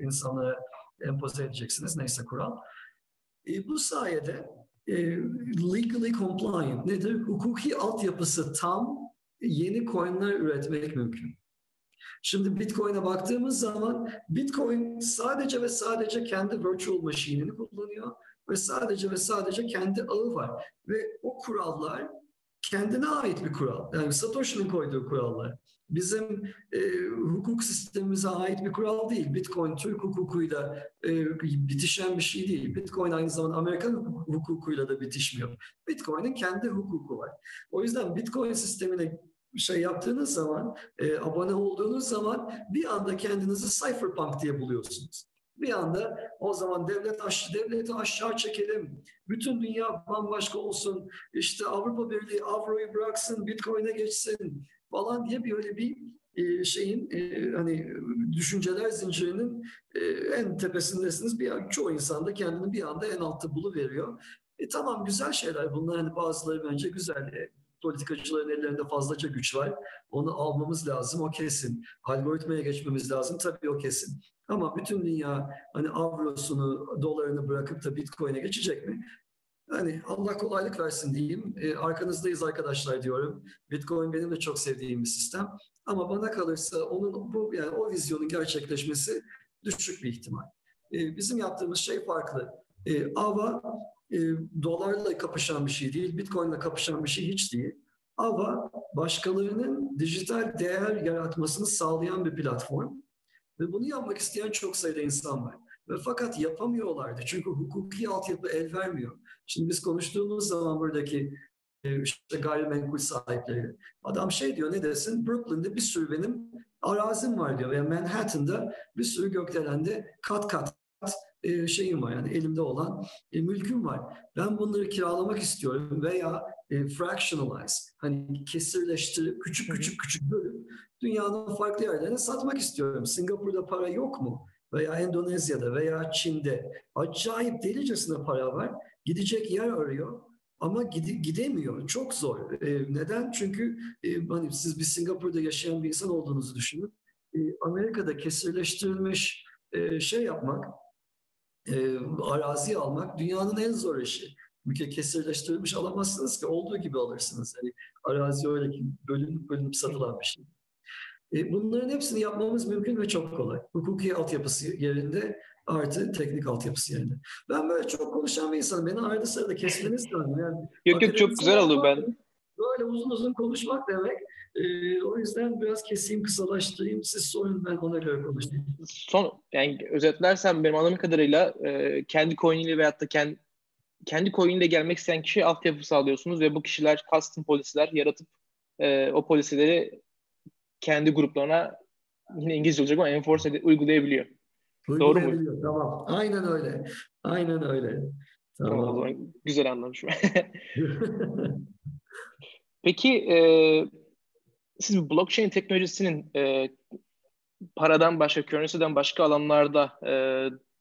insanlara empoze edeceksiniz. Neyse kural. E, bu sayede legally compliant nedir? Hukuki altyapısı tam yeni coinler üretmek mümkün. Şimdi Bitcoin'e baktığımız zaman Bitcoin sadece ve sadece kendi virtual machine'ini kullanıyor ve sadece ve sadece kendi ağı var. Ve o kurallar kendine ait bir kural. Yani Satoshi'nin koyduğu kurallar. Bizim e, hukuk sistemimize ait bir kural değil. Bitcoin Türk hukukuyla e, bitişen bir şey değil. Bitcoin aynı zamanda Amerikan hukukuyla da bitişmiyor. Bitcoin'in kendi hukuku var. O yüzden Bitcoin sistemine şey yaptığınız zaman, e, abone olduğunuz zaman bir anda kendinizi cypherpunk diye buluyorsunuz. Bir anda o zaman devlet aş devleti aşağı çekelim. Bütün dünya bambaşka olsun. İşte Avrupa Birliği avroyu bıraksın, Bitcoin'e geçsin falan diye bir öyle bir e, şeyin e, hani düşünceler zincirinin e, en tepesindesiniz. Bir çoğu insan da kendini bir anda en altta bulu veriyor. E tamam güzel şeyler bunlar hani bazıları bence güzel. Politikacıların ellerinde fazlaca güç var. Onu almamız lazım o kesin. Algoritmaya geçmemiz lazım tabii o kesin. Ama bütün dünya hani avrosunu, dolarını bırakıp da bitcoin'e geçecek mi? Hani Allah kolaylık versin diyeyim. E, arkanızdayız arkadaşlar diyorum. Bitcoin benim de çok sevdiğim bir sistem. Ama bana kalırsa onun bu yani o vizyonun gerçekleşmesi düşük bir ihtimal. E, bizim yaptığımız şey farklı. E, AVA e, dolarla kapışan bir şey değil, Bitcoin'le kapışan bir şey hiç değil. AVA başkalarının dijital değer yaratmasını sağlayan bir platform. Ve bunu yapmak isteyen çok sayıda insan var. Ve fakat yapamıyorlardı. Çünkü hukuki altyapı el vermiyor. Şimdi biz konuştuğumuz zaman buradaki e, işte gayrimenkul sahipleri. Adam şey diyor ne desin? Brooklyn'de bir sürü benim arazim var diyor. Veya Manhattan'da bir sürü gökdelende kat kat e, şeyim var yani elimde olan e, mülküm var. Ben bunları kiralamak istiyorum veya e, fractionalize hani kesirleştirip küçük küçük küçük bölüp dünyanın farklı yerlerine satmak istiyorum. Singapur'da para yok mu? Veya Endonezya'da veya Çin'de acayip delicesine para var. Gidecek yer arıyor ama gide, gidemiyor. Çok zor. E, neden? Çünkü e, hani siz bir Singapur'da yaşayan bir insan olduğunuzu düşünün. E, Amerika'da kesirleştirilmiş e, şey yapmak, e, arazi almak dünyanın en zor işi. Ülke kesirleştirilmiş alamazsınız ki olduğu gibi alırsınız. Yani arazi öyle ki bölünüp bölünüp satılan bir şey. E, bunların hepsini yapmamız mümkün ve çok kolay. Hukuki altyapısı yerinde artı teknik altyapısı yerinde. Ben böyle çok konuşan bir insanım. Beni arada sırada kesmeniz lazım. Yani yok yok çok güzel oldu ben. Böyle uzun uzun konuşmak demek. E, o yüzden biraz keseyim, kısalaştırayım. Siz sorun ben ona göre konuşayım. Son, yani özetlersem benim anladığım kadarıyla e, kendi coin'iyle veyahut da kendi, kendi coin'iyle gelmek isteyen kişi altyapı sağlıyorsunuz ve bu kişiler custom polisiler yaratıp e, o polisileri kendi gruplarına yine İngilizce olacak ama enforce edip uygulayabiliyor. Doğru mu? Tamam. Aynen öyle. Aynen öyle. Tamam. tamam o zaman güzel anlamışım. Peki e, siz blockchain teknolojisinin e, paradan başka, currency'den başka alanlarda e,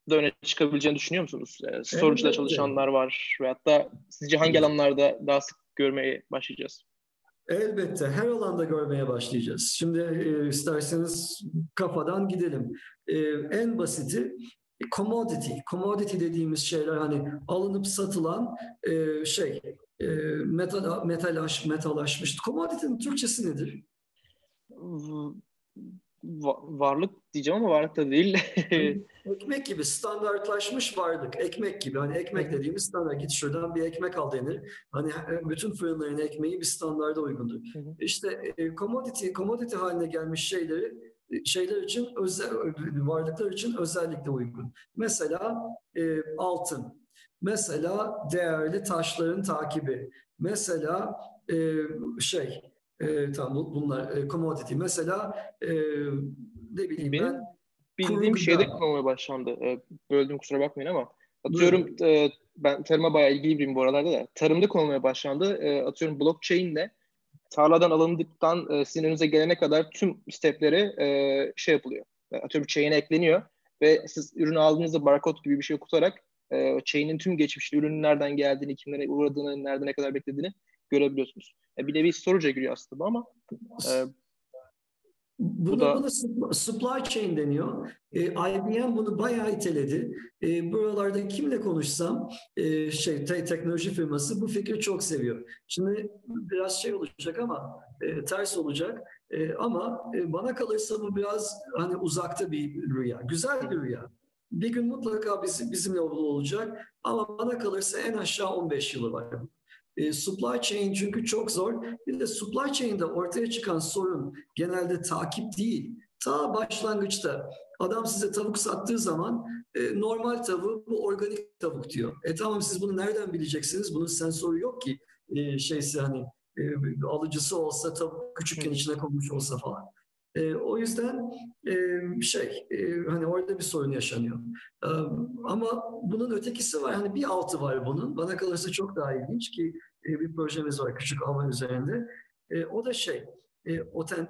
da öne çıkabileceğini düşünüyor musunuz? E, storage'da evet, çalışanlar var veyahut da sizce hangi alanlarda daha sık görmeye başlayacağız? Elbette her alanda görmeye başlayacağız. Şimdi e, isterseniz kafadan gidelim. E, en basiti commodity, commodity dediğimiz şeyler hani alınıp satılan e, şey e, metal, metalaş, metalaşmış. Commodity'nin Türkçesi nedir? varlık diyeceğim ama varlık da değil. ekmek gibi standartlaşmış varlık. Ekmek gibi. Hani ekmek dediğimiz standart. Git şuradan bir ekmek al denir. Hani bütün fırınların ekmeği bir standarda uygundur. İşte e, commodity, commodity haline gelmiş şeyleri şeyler için özel varlıklar için özellikle uygun. Mesela e, altın, mesela değerli taşların takibi, mesela e, şey e, tamam bunlar e, commodity. Mesela e, ne bileyim Benim ben bildiğim şeyde kullanmaya başlandı. E, böldüm kusura bakmayın ama atıyorum e, ben tarıma bayağı ilgili biriyim bu aralarda da. Tarımda kullanmaya başlandı. E, atıyorum blockchain ile tarladan alındıktan e, sizin önünüze gelene kadar tüm stepleri e, şey yapılıyor. E, atıyorum chain'e ekleniyor ve siz ürünü aldığınızda barkod gibi bir şey okutarak e, chain'in tüm geçmişli ürünün nereden geldiğini, kimlere uğradığını, nerede ne kadar beklediğini görebiliyorsunuz. E, bir nevi storage'a giriyor aslında ama e, Buna, bu da... buna supply chain deniyor. E, IBM bunu bayağı iteledi. E, buralarda kimle konuşsam e, şey te- teknoloji firması bu fikri çok seviyor. Şimdi biraz şey olacak ama e, ters olacak. E, ama e, bana kalırsa bu biraz hani uzakta bir rüya. Güzel bir rüya. Bir gün mutlaka bizim, bizimle olacak ama bana kalırsa en aşağı 15 yılı var. E, supply chain çünkü çok zor. Bir de supply chain'de ortaya çıkan sorun genelde takip değil. Ta başlangıçta adam size tavuk sattığı zaman e, normal tavuğu bu organik tavuk diyor. E tamam siz bunu nereden bileceksiniz? Bunun sensörü yok ki e, şeysi hani e, alıcısı olsa tavuk küçükken içine konmuş olsa falan. E, o yüzden e, şey e, hani orada bir sorun yaşanıyor. E, ama bunun ötekisi var. Hani bir altı var bunun. Bana kalırsa çok daha ilginç ki e, bir projemiz var küçük hava üzerinde. E, o da şey e,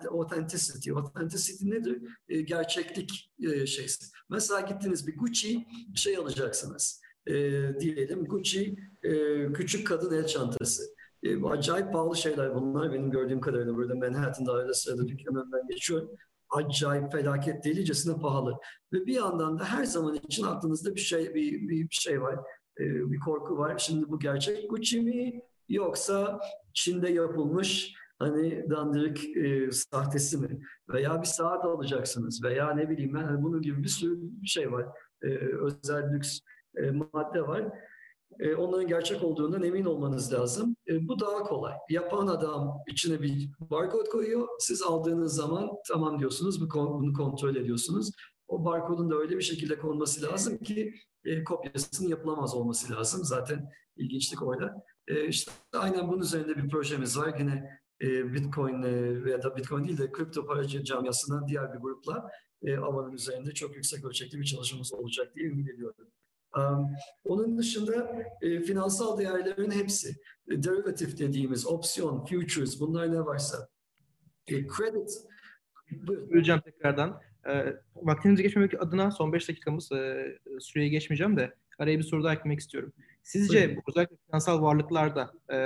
authenticity. Authenticity nedir? E, gerçeklik e, şeysi. Mesela gittiniz bir Gucci şey alacaksınız. E, diyelim Gucci e, küçük kadın el çantası. E, acayip pahalı şeyler bunlar benim gördüğüm kadarıyla. Burada Manhattan'da arada sırada dükkanın önünden geçiyorum. Acayip felaket delicesine pahalı. Ve bir yandan da her zaman için aklınızda bir şey bir, bir şey var. E, bir korku var. Şimdi bu gerçek Gucci mi? Yoksa Çin'de yapılmış hani dandirik e, sahtesi mi? Veya bir saat alacaksınız veya ne bileyim ben hani bunun gibi bir sürü şey var. E, özel lüks e, madde var. E, onların gerçek olduğundan emin olmanız lazım. E, bu daha kolay. Yapan adam içine bir barkod koyuyor. Siz aldığınız zaman tamam diyorsunuz, bunu kontrol ediyorsunuz. O barkodun da öyle bir şekilde konması lazım ki e, kopyasının yapılamaz olması lazım. Zaten ilginçlik orada. E, işte aynen bunun üzerinde bir projemiz var. Yine e, Bitcoin veya da Bitcoin değil de kripto para camiasından diğer bir grupla alanın üzerinde çok yüksek ölçekli bir çalışmamız olacak diye ümit ediyorum. Onun dışında e, finansal değerlerin hepsi, e, derivative dediğimiz opsiyon, futures bunlar ne varsa, e, credit. Buyuracağım tekrardan. E, vaktinizi geçmemek adına son 5 dakikamız e, süreye geçmeyeceğim de araya bir soru daha eklemek istiyorum. Sizce bu özellikle finansal varlıklarda e,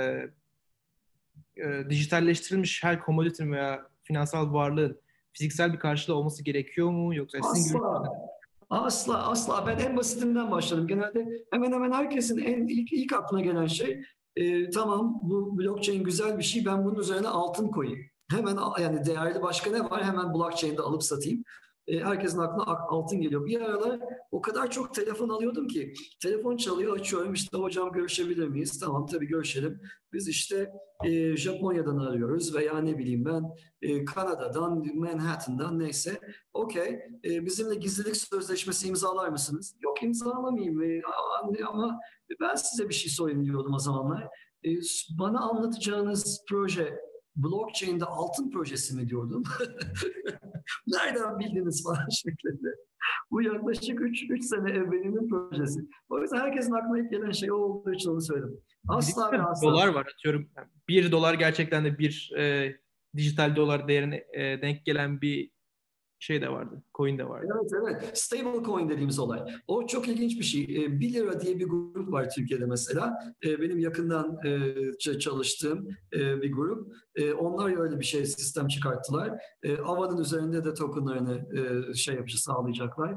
e, dijitalleştirilmiş her commodity veya finansal varlığın fiziksel bir karşılığı olması gerekiyor mu? Yoksa sizin asla, gibi... asla, asla. Ben en basitinden başladım. Genelde hemen hemen herkesin en ilk, ilk aklına gelen şey e, tamam bu blockchain güzel bir şey ben bunun üzerine altın koyayım. Hemen yani değerli başka ne var hemen blockchain'de alıp satayım e, herkesin aklına altın geliyor. Bir aralar o kadar çok telefon alıyordum ki telefon çalıyor açıyorum işte hocam görüşebilir miyiz? Tamam tabii görüşelim. Biz işte e, Japonya'dan arıyoruz veya ne bileyim ben e, Kanada'dan, Manhattan'dan neyse. Okey e, bizimle gizlilik sözleşmesi imzalar mısınız? Yok imzalamayayım e, ama ben size bir şey sorayım diyordum o zamanlar. E, bana anlatacağınız proje blockchain'de altın projesi mi diyordum. Nereden bildiniz falan şeklinde. Bu yaklaşık 3 sene evvelinin projesi. O yüzden herkesin aklına ilk gelen şey o olduğu için onu söyledim. Asla ve asla. Dolar var atıyorum. Bir dolar gerçekten de bir e, dijital dolar değerine e, denk gelen bir şey de vardı, coin de vardı. Evet evet. Stable coin dediğimiz olay. O çok ilginç bir şey. 1 lira diye bir grup var Türkiye'de mesela. Benim yakından çalıştığım bir grup. Onlar öyle bir şey sistem çıkarttılar. Ava'nın üzerinde de tokenlarını şey yapıcı sağlayacaklar.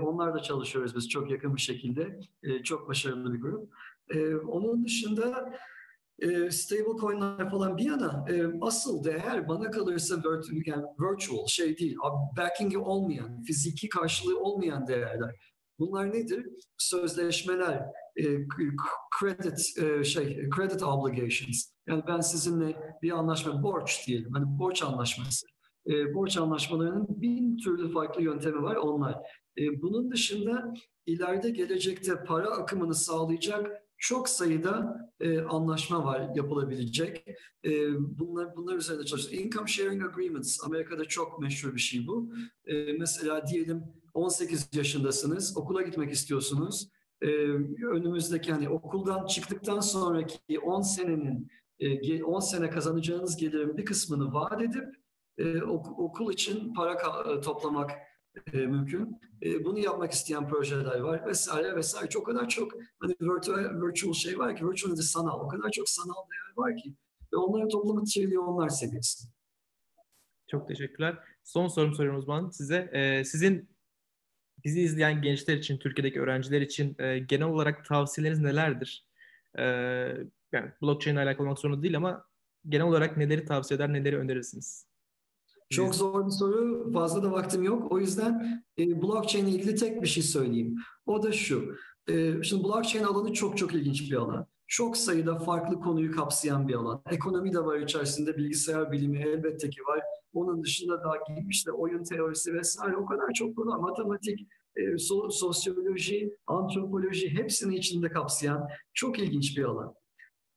Onlar da çalışıyoruz biz çok yakın bir şekilde. Çok başarılı bir grup. Onun dışında e, falan bir yana e, asıl değer bana kalırsa yani virtual şey değil, backing'i olmayan, fiziki karşılığı olmayan değerler. Bunlar nedir? Sözleşmeler, e, credit e, şey credit obligations. Yani ben sizinle bir anlaşma borç diyelim. Hani borç anlaşması. E, borç anlaşmalarının bin türlü farklı yöntemi var onlar. Bunun dışında ileride gelecekte para akımını sağlayacak çok sayıda e, anlaşma var yapılabilecek. E, bunlar bunlar üzerinde çalışıyoruz. Income sharing agreements Amerika'da çok meşhur bir şey bu. E, mesela diyelim 18 yaşındasınız, okula gitmek istiyorsunuz. E, önümüzdeki hani okuldan çıktıktan sonraki 10 senenin e, 10 sene kazanacağınız gelirin bir kısmını vaat edip e, okul için para toplamak e, mümkün. E, bunu yapmak isteyen projeler var vesaire vesaire. Çok kadar çok hani virtual, virtual şey var ki, virtual de sanal. O kadar çok sanal değer var ki. Ve onların toplamı trilyonlar seviyesi. Çok teşekkürler. Son sorum soruyorum uzman size. Ee, sizin bizi izleyen gençler için, Türkiye'deki öğrenciler için e, genel olarak tavsiyeleriniz nelerdir? Ee, yani blockchain ile alakalı olmak zorunda değil ama genel olarak neleri tavsiye eder, neleri önerirsiniz? Çok zor bir soru. Fazla da vaktim yok. O yüzden e, blockchain ile ilgili tek bir şey söyleyeyim. O da şu. E, şimdi blockchain alanı çok çok ilginç bir alan. Çok sayıda farklı konuyu kapsayan bir alan. Ekonomi de var içerisinde, bilgisayar bilimi elbette ki var. Onun dışında daha işte oyun teorisi vesaire o kadar çok konu Matematik, e, so, sosyoloji, antropoloji hepsini içinde kapsayan çok ilginç bir alan.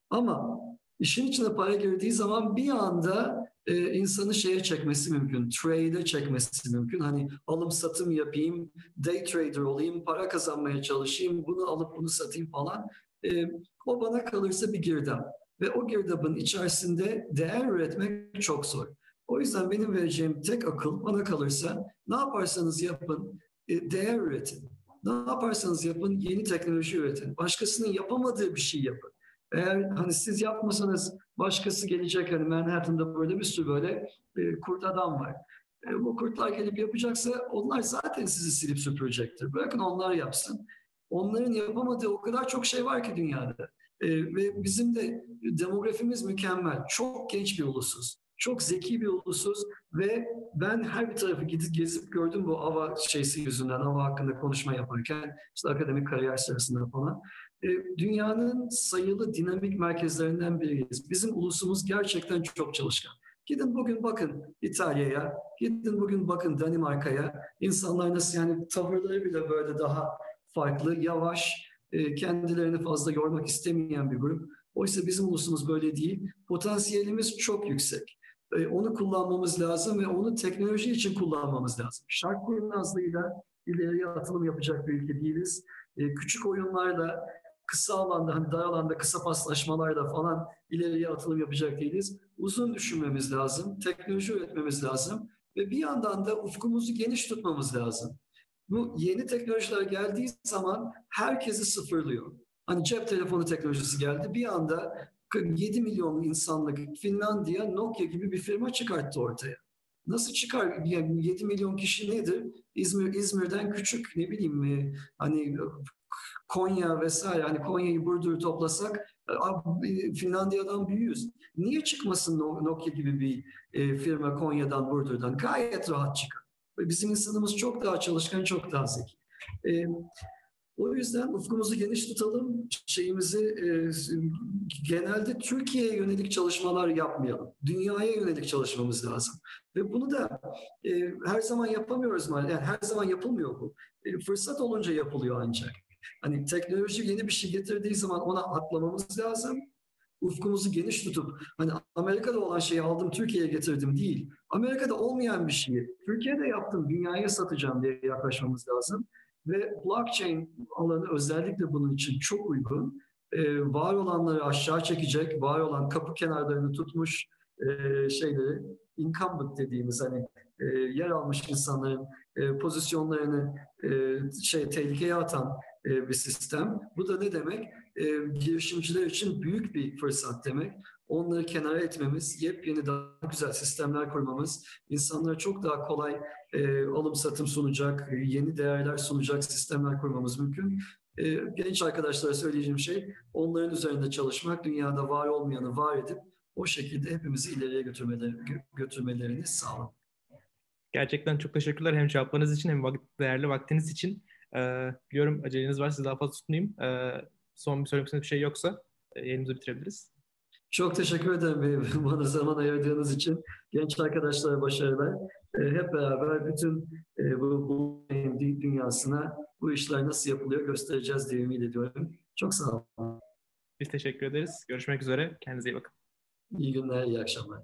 Ama işin içine para girdiği zaman bir anda e, insanı şeye çekmesi mümkün, trade'e çekmesi mümkün. Hani alım satım yapayım, day trader olayım, para kazanmaya çalışayım, bunu alıp bunu satayım falan. E, o bana kalırsa bir girdap. Ve o girdabın içerisinde değer üretmek çok zor. O yüzden benim vereceğim tek akıl bana kalırsa ne yaparsanız yapın e, değer üretin. Ne yaparsanız yapın yeni teknoloji üretin. Başkasının yapamadığı bir şey yapın. Eğer hani siz yapmasanız başkası gelecek hani Manhattan'da böyle bir sürü böyle e, kurt adam var. E, bu kurtlar gelip yapacaksa onlar zaten sizi silip süpürecektir. Bırakın onlar yapsın. Onların yapamadığı o kadar çok şey var ki dünyada. E, ve bizim de demografimiz mükemmel. Çok genç bir ulusuz. Çok zeki bir ulusuz ve ben her bir tarafı gidip gezip gördüm bu AVA şeysi yüzünden, AVA hakkında konuşma yaparken, işte akademik kariyer sırasında falan. E, dünyanın sayılı dinamik merkezlerinden biriyiz. Bizim ulusumuz gerçekten çok çalışkan. Gidin bugün bakın İtalya'ya, gidin bugün bakın Danimarka'ya. İnsanlar nasıl yani tavırları bile böyle daha farklı, yavaş, e, kendilerini fazla yormak istemeyen bir grup. Oysa bizim ulusumuz böyle değil. Potansiyelimiz çok yüksek. E, onu kullanmamız lazım ve onu teknoloji için kullanmamız lazım. Şark kurnazlığıyla ileriye atılım yapacak bir ülke değiliz. Küçük oyunlarla kısa alanda, hani dar alanda kısa paslaşmalarla falan ileriye atılım yapacak değiliz. Uzun düşünmemiz lazım, teknoloji üretmemiz lazım ve bir yandan da ufkumuzu geniş tutmamız lazım. Bu yeni teknolojiler geldiği zaman herkesi sıfırlıyor. Hani cep telefonu teknolojisi geldi. Bir anda 7 milyon insanlık Finlandiya Nokia gibi bir firma çıkarttı ortaya. Nasıl çıkar? Yani 7 milyon kişi nedir? İzmir İzmir'den küçük ne bileyim mi? Hani Konya vesaire hani Konya'yı Burdur'u toplasak e, Finlandiya'dan büyüğüz. Niye çıkmasın Nokia gibi bir e, firma Konya'dan Burdur'dan? Gayet rahat çıkar. Bizim insanımız çok daha çalışkan, çok daha zeki. E, o yüzden ufkumuzu geniş tutalım, şeyimizi e, genelde Türkiye'ye yönelik çalışmalar yapmayalım. Dünyaya yönelik çalışmamız lazım. Ve bunu da e, her zaman yapamıyoruz. Yani her zaman yapılmıyor bu. E, fırsat olunca yapılıyor ancak. Hani teknoloji yeni bir şey getirdiği zaman ona atlamamız lazım. Ufkumuzu geniş tutup hani Amerika'da olan şeyi aldım Türkiye'ye getirdim değil. Amerika'da olmayan bir şeyi Türkiye'de yaptım dünyaya satacağım diye yaklaşmamız lazım. Ve blockchain alanı özellikle bunun için çok uygun. Ee, var olanları aşağı çekecek, var olan kapı kenarlarını tutmuş e, şeyleri, incumbent dediğimiz hani e, yer almış insanların e, pozisyonlarını e, şey tehlikeye atan bir sistem. Bu da ne demek? E, girişimciler için büyük bir fırsat demek. Onları kenara etmemiz, yepyeni daha güzel sistemler kurmamız, insanlara çok daha kolay e, alım satım sunacak, yeni değerler sunacak sistemler kurmamız mümkün. E, genç arkadaşlara söyleyeceğim şey onların üzerinde çalışmak, dünyada var olmayanı var edip o şekilde hepimizi ileriye götürmeleri, götürmelerini sağlamak. Gerçekten çok teşekkürler hem cevaplarınız için hem değerli vaktiniz için. Ee, biliyorum aceleniz var, sizi daha fazla tutmayayım. Ee, son bir söylemek bir şey yoksa e, yayınımızı bitirebiliriz. Çok teşekkür ederim bana zaman ayırdığınız için. Genç arkadaşlara başarılar. Ee, hep beraber bütün e, bu, bu dünyasına bu işler nasıl yapılıyor göstereceğiz diye ümit ediyorum. Çok sağ olun. Biz teşekkür ederiz. Görüşmek üzere. Kendinize iyi bakın. İyi günler, iyi akşamlar.